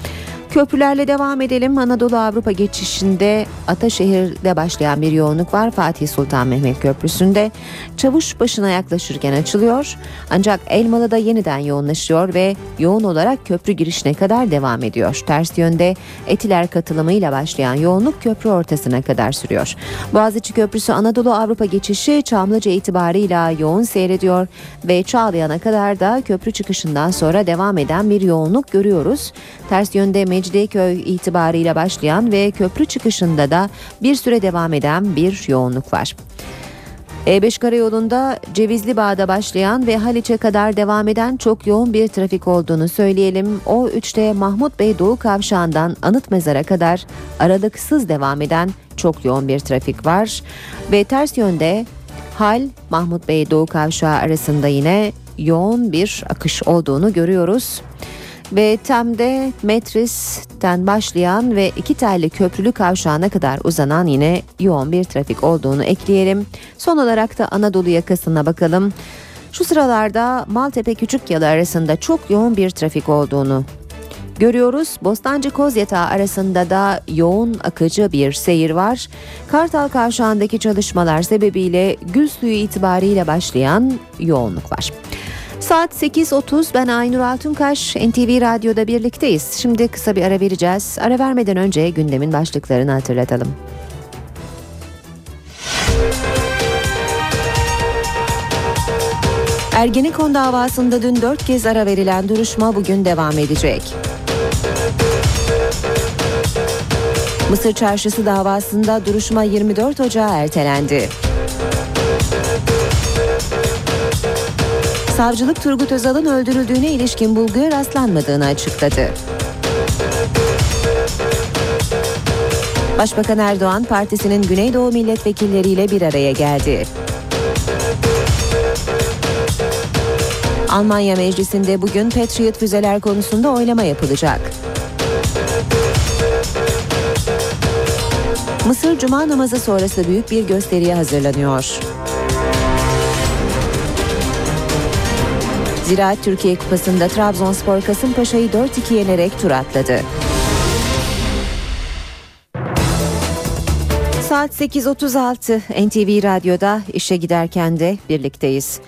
Köprülerle devam edelim. Anadolu Avrupa geçişinde Ataşehir'de başlayan bir yoğunluk var. Fatih Sultan Mehmet Köprüsü'nde çavuş başına yaklaşırken açılıyor. Ancak Elmalı'da yeniden yoğunlaşıyor ve yoğun olarak köprü girişine kadar devam ediyor. Ters yönde Etiler katılımıyla başlayan yoğunluk köprü ortasına kadar sürüyor. Boğaziçi Köprüsü Anadolu Avrupa geçişi Çamlıca itibarıyla yoğun seyrediyor ve Çağlayan'a kadar da köprü çıkışından sonra devam eden bir yoğunluk görüyoruz. Ters yönde Mecidiyeköy itibarıyla başlayan ve köprü çıkışında da bir süre devam eden bir yoğunluk var. E5 karayolunda Cevizli Bağ'da başlayan ve Haliç'e kadar devam eden çok yoğun bir trafik olduğunu söyleyelim. O 3'te Mahmut Bey Doğu Kavşağı'ndan Anıt Mezar'a kadar aralıksız devam eden çok yoğun bir trafik var. Ve ters yönde Hal Mahmut Bey Doğu Kavşağı arasında yine yoğun bir akış olduğunu görüyoruz ve Tem'de Metris'ten başlayan ve iki telli köprülü kavşağına kadar uzanan yine yoğun bir trafik olduğunu ekleyelim. Son olarak da Anadolu yakasına bakalım. Şu sıralarda Maltepe Küçükyalı arasında çok yoğun bir trafik olduğunu görüyoruz. Bostancı Kozyatağı arasında da yoğun akıcı bir seyir var. Kartal Kavşağı'ndaki çalışmalar sebebiyle gül suyu itibariyle başlayan yoğunluk var. Saat 8.30 ben Aynur Altunkaş NTV Radyo'da birlikteyiz. Şimdi kısa bir ara vereceğiz. Ara vermeden önce gündemin başlıklarını hatırlatalım. Ergenekon davasında dün dört kez ara verilen duruşma bugün devam edecek. Mısır Çarşısı davasında duruşma 24 Ocağı ertelendi. Savcılık Turgut Özal'ın öldürüldüğüne ilişkin bulguya rastlanmadığını açıkladı. Başbakan Erdoğan partisinin Güneydoğu milletvekilleriyle bir araya geldi. Almanya Meclisi'nde bugün Patriot füzeler konusunda oylama yapılacak. Mısır Cuma namazı sonrası büyük bir gösteriye hazırlanıyor. Ziraat Türkiye Kupası'nda Trabzonspor Kasımpaşa'yı 4-2 yenerek tur atladı. Saat 8.36 NTV Radyo'da işe giderken de birlikteyiz.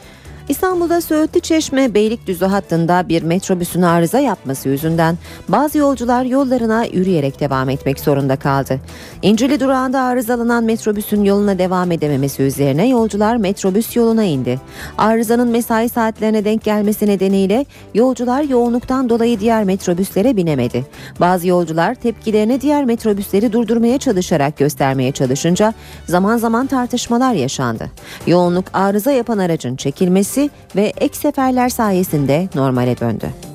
İstanbul'da Söğütlü Çeşme Beylikdüzü hattında bir metrobüsün arıza yapması yüzünden bazı yolcular yollarına yürüyerek devam etmek zorunda kaldı. İncili durağında arızalanan metrobüsün yoluna devam edememesi üzerine yolcular metrobüs yoluna indi. Arızanın mesai saatlerine denk gelmesi nedeniyle yolcular yoğunluktan dolayı diğer metrobüslere binemedi. Bazı yolcular tepkilerini diğer metrobüsleri durdurmaya çalışarak göstermeye çalışınca zaman zaman tartışmalar yaşandı. Yoğunluk arıza yapan aracın çekilmesi ve ek seferler sayesinde normale döndü.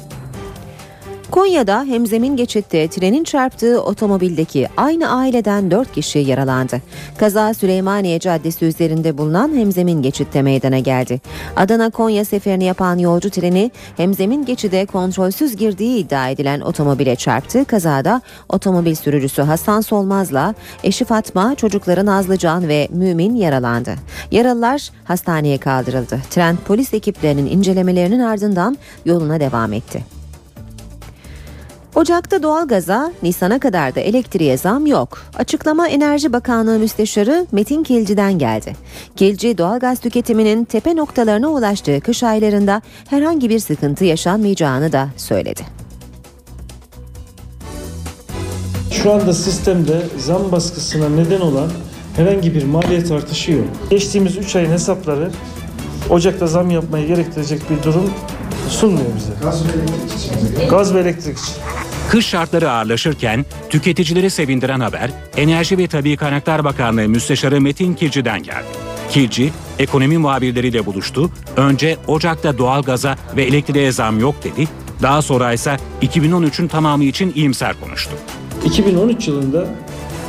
Konya'da hemzemin geçitte trenin çarptığı otomobildeki aynı aileden 4 kişi yaralandı. Kaza Süleymaniye Caddesi üzerinde bulunan hemzemin geçitte meydana geldi. Adana-Konya seferini yapan yolcu treni hemzemin geçide kontrolsüz girdiği iddia edilen otomobile çarptı. Kazada otomobil sürücüsü Hasan Solmaz'la eşi Fatma, çocukları Nazlıcan ve Mümin yaralandı. Yaralılar hastaneye kaldırıldı. Tren polis ekiplerinin incelemelerinin ardından yoluna devam etti. Ocak'ta doğalgaza, Nisan'a kadar da elektriğe zam yok. Açıklama Enerji Bakanlığı Müsteşarı Metin Kilci'den geldi. Kilci doğalgaz tüketiminin tepe noktalarına ulaştığı kış aylarında herhangi bir sıkıntı yaşanmayacağını da söyledi. Şu anda sistemde zam baskısına neden olan herhangi bir maliyet artışı yok. Geçtiğimiz 3 ayın hesapları Ocak'ta zam yapmayı gerektirecek bir durum sunmuyor bize. Gaz ve elektrik için. Kış şartları ağırlaşırken tüketicileri sevindiren haber Enerji ve Tabi Kaynaklar Bakanlığı Müsteşarı Metin Kilci'den geldi. Kilci, ekonomi muhabirleriyle buluştu. Önce Ocak'ta doğalgaza ve elektriğe zam yok dedi. Daha sonra ise 2013'ün tamamı için iyimser konuştu. 2013 yılında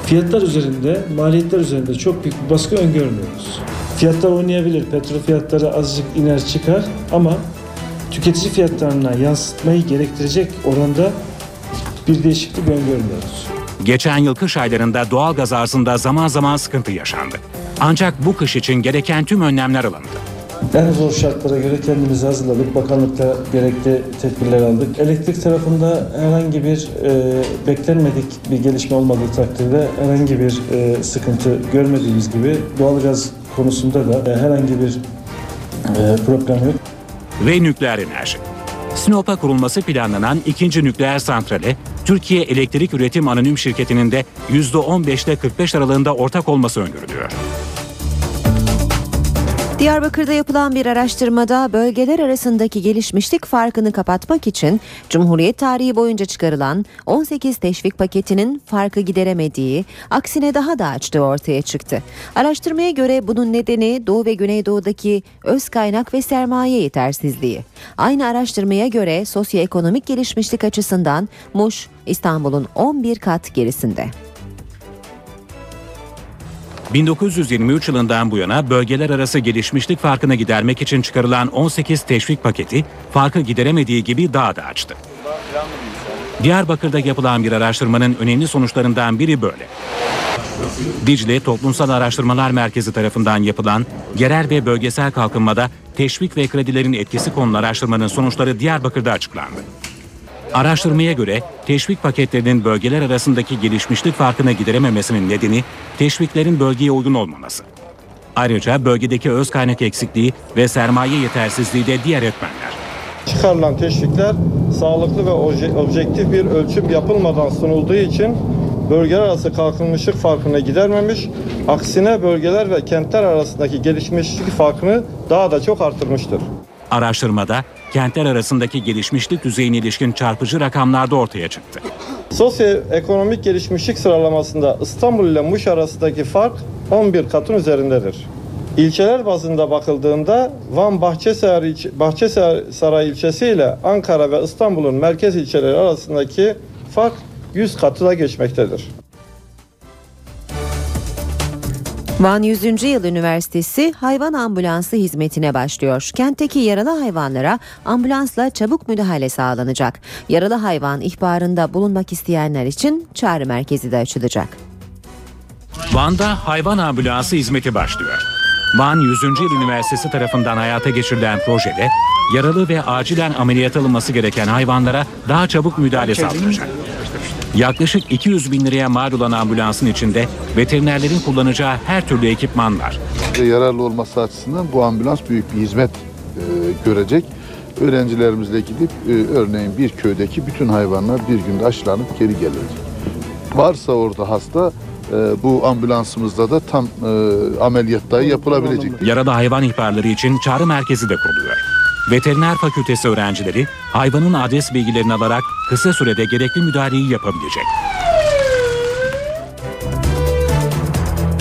fiyatlar üzerinde, maliyetler üzerinde çok büyük bir baskı öngörmüyoruz. Fiyatlar oynayabilir, petrol fiyatları azıcık iner çıkar ama tüketici fiyatlarına yansıtmayı gerektirecek oranda bir değişiklik öngörmüyoruz. Geçen yıl kış aylarında doğal gaz arzında zaman zaman sıkıntı yaşandı. Ancak bu kış için gereken tüm önlemler alındı. En zor şartlara göre kendimizi hazırladık. Bakanlıkta gerekli tedbirler aldık. Elektrik tarafında herhangi bir e, beklenmedik bir gelişme olmadığı takdirde herhangi bir e, sıkıntı görmediğimiz gibi doğalgaz konusunda da e, herhangi bir e, problem yok. Ve nükleer enerji. Sinop'a kurulması planlanan ikinci nükleer santrale Türkiye Elektrik Üretim Anonim Şirketi'nin de %15'te 45 aralığında ortak olması öngörülüyor. Diyarbakır'da yapılan bir araştırmada bölgeler arasındaki gelişmişlik farkını kapatmak için Cumhuriyet tarihi boyunca çıkarılan 18 teşvik paketinin farkı gideremediği, aksine daha da açtığı ortaya çıktı. Araştırmaya göre bunun nedeni Doğu ve Güneydoğu'daki öz kaynak ve sermaye yetersizliği. Aynı araştırmaya göre sosyoekonomik gelişmişlik açısından Muş, İstanbul'un 11 kat gerisinde. 1923 yılından bu yana bölgeler arası gelişmişlik farkını gidermek için çıkarılan 18 teşvik paketi farkı gideremediği gibi daha da açtı. Diyarbakır'da yapılan bir araştırmanın önemli sonuçlarından biri böyle. Dicle Toplumsal Araştırmalar Merkezi tarafından yapılan yerel ve bölgesel kalkınmada teşvik ve kredilerin etkisi konulu araştırmanın sonuçları Diyarbakır'da açıklandı. Araştırmaya göre teşvik paketlerinin bölgeler arasındaki gelişmişlik farkını giderememesinin nedeni teşviklerin bölgeye uygun olmaması. Ayrıca bölgedeki öz kaynak eksikliği ve sermaye yetersizliği de diğer etmenler. Çıkarılan teşvikler sağlıklı ve obje- objektif bir ölçüm yapılmadan sunulduğu için bölgeler arası kalkınmışlık farkını gidermemiş, aksine bölgeler ve kentler arasındaki gelişmişlik farkını daha da çok artırmıştır. Araştırmada kentler arasındaki gelişmişlik düzeyine ilişkin çarpıcı rakamlar da ortaya çıktı. Sosyoekonomik gelişmişlik sıralamasında İstanbul ile Muş arasındaki fark 11 katın üzerindedir. İlçeler bazında bakıldığında Van Bahçesaray, ilç- Bahçesaray ilçesi ile Ankara ve İstanbul'un merkez ilçeleri arasındaki fark 100 katı da geçmektedir. Van 100. Yıl Üniversitesi hayvan ambulansı hizmetine başlıyor. Kentteki yaralı hayvanlara ambulansla çabuk müdahale sağlanacak. Yaralı hayvan ihbarında bulunmak isteyenler için çağrı merkezi de açılacak. Van'da hayvan ambulansı hizmeti başlıyor. Van 100. Yıl Üniversitesi tarafından hayata geçirilen projede yaralı ve acilen ameliyat alınması gereken hayvanlara daha çabuk müdahale sağlanacak. Yaklaşık 200 bin liraya mal olan ambulansın içinde veterinerlerin kullanacağı her türlü ekipman var. Yararlı olması açısından bu ambulans büyük bir hizmet e, görecek. Öğrencilerimizle gidip e, örneğin bir köydeki bütün hayvanlar bir günde aşılanıp geri gelecek. Varsa orada hasta e, bu ambulansımızda da tam ameliyat dahi yapılabilecek. Yaralı hayvan ihbarları için çağrı merkezi de kuruluyor. Veteriner fakültesi öğrencileri hayvanın adres bilgilerini alarak kısa sürede gerekli müdahaleyi yapabilecek.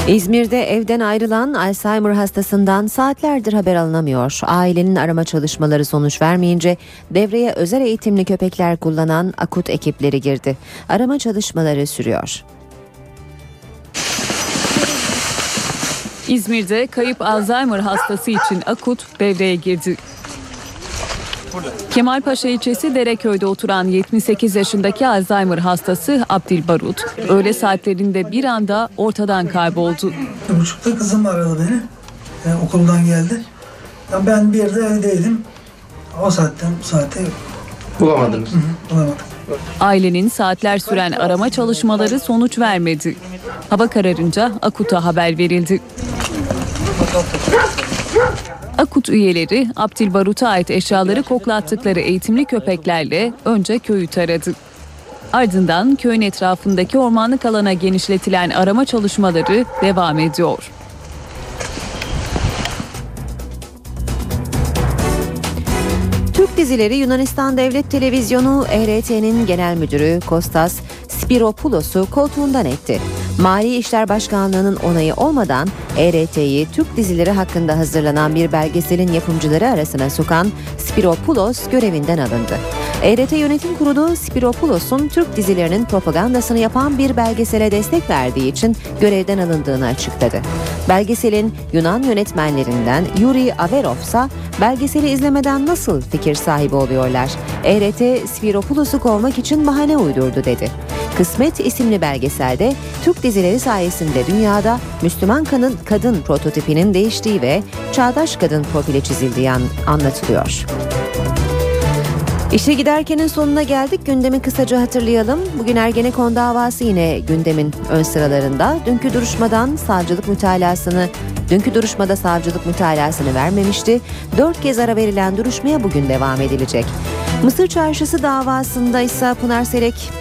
İzmir'de evden ayrılan Alzheimer hastasından saatlerdir haber alınamıyor. Ailenin arama çalışmaları sonuç vermeyince devreye özel eğitimli köpekler kullanan akut ekipleri girdi. Arama çalışmaları sürüyor. İzmir'de kayıp Alzheimer hastası için akut devreye girdi. Kemalpaşa ilçesi Dereköy'de oturan 78 yaşındaki Alzheimer hastası Abdil Barut, öğle saatlerinde bir anda ortadan kayboldu. Buçukta kızım aradı beni. Yani okuldan geldi. Ben bir yerde evdeydim. O saatten bu saate Bulamadınız. Hı hı, bulamadım. Ailenin saatler süren arama çalışmaları sonuç vermedi. Hava kararınca Akut'a haber verildi. Akut üyeleri Abdil Barut'a ait eşyaları koklattıkları eğitimli köpeklerle önce köyü taradı. Ardından köyün etrafındaki ormanlık alana genişletilen arama çalışmaları devam ediyor. Türk dizileri Yunanistan Devlet Televizyonu ERT'nin genel müdürü Kostas Spiropoulos'u koltuğundan etti. Mali İşler Başkanlığı'nın onayı olmadan ERT'yi Türk dizileri hakkında hazırlanan bir belgeselin yapımcıları arasına sokan Spiropoulos görevinden alındı. ERT Yönetim Kurulu Spiropoulos'un Türk dizilerinin propagandasını yapan bir belgesele destek verdiği için görevden alındığını açıkladı. Belgeselin Yunan yönetmenlerinden Yuri Averov ise belgeseli izlemeden nasıl fikir sahibi oluyorlar? ERT Spiropoulos'u kovmak için bahane uydurdu dedi. Kısmet isimli belgeselde Türk dizileri sayesinde dünyada Müslüman kadın, kadın prototipinin değiştiği ve çağdaş kadın profili çizildiği an- anlatılıyor. İşe giderkenin sonuna geldik. Gündemi kısaca hatırlayalım. Bugün Ergenekon davası yine gündemin ön sıralarında. Dünkü duruşmadan savcılık mütalasını Dünkü duruşmada savcılık mütalasını vermemişti. Dört kez ara verilen duruşmaya bugün devam edilecek. Mısır Çarşısı davasında ise Pınar Selek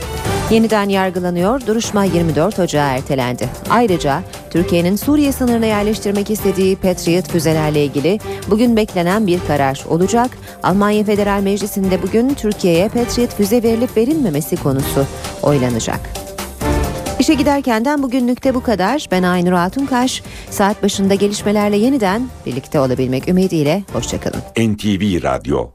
yeniden yargılanıyor. Duruşma 24 Ocağı ertelendi. Ayrıca Türkiye'nin Suriye sınırına yerleştirmek istediği Patriot füzelerle ilgili bugün beklenen bir karar olacak. Almanya Federal Meclisi'nde bugün Türkiye'ye Patriot füze verilip verilmemesi konusu oylanacak. İşe giderkenden bugünlükte bu kadar. Ben Aynur Altunkaş. Saat başında gelişmelerle yeniden birlikte olabilmek ümidiyle. Hoşçakalın. NTV Radyo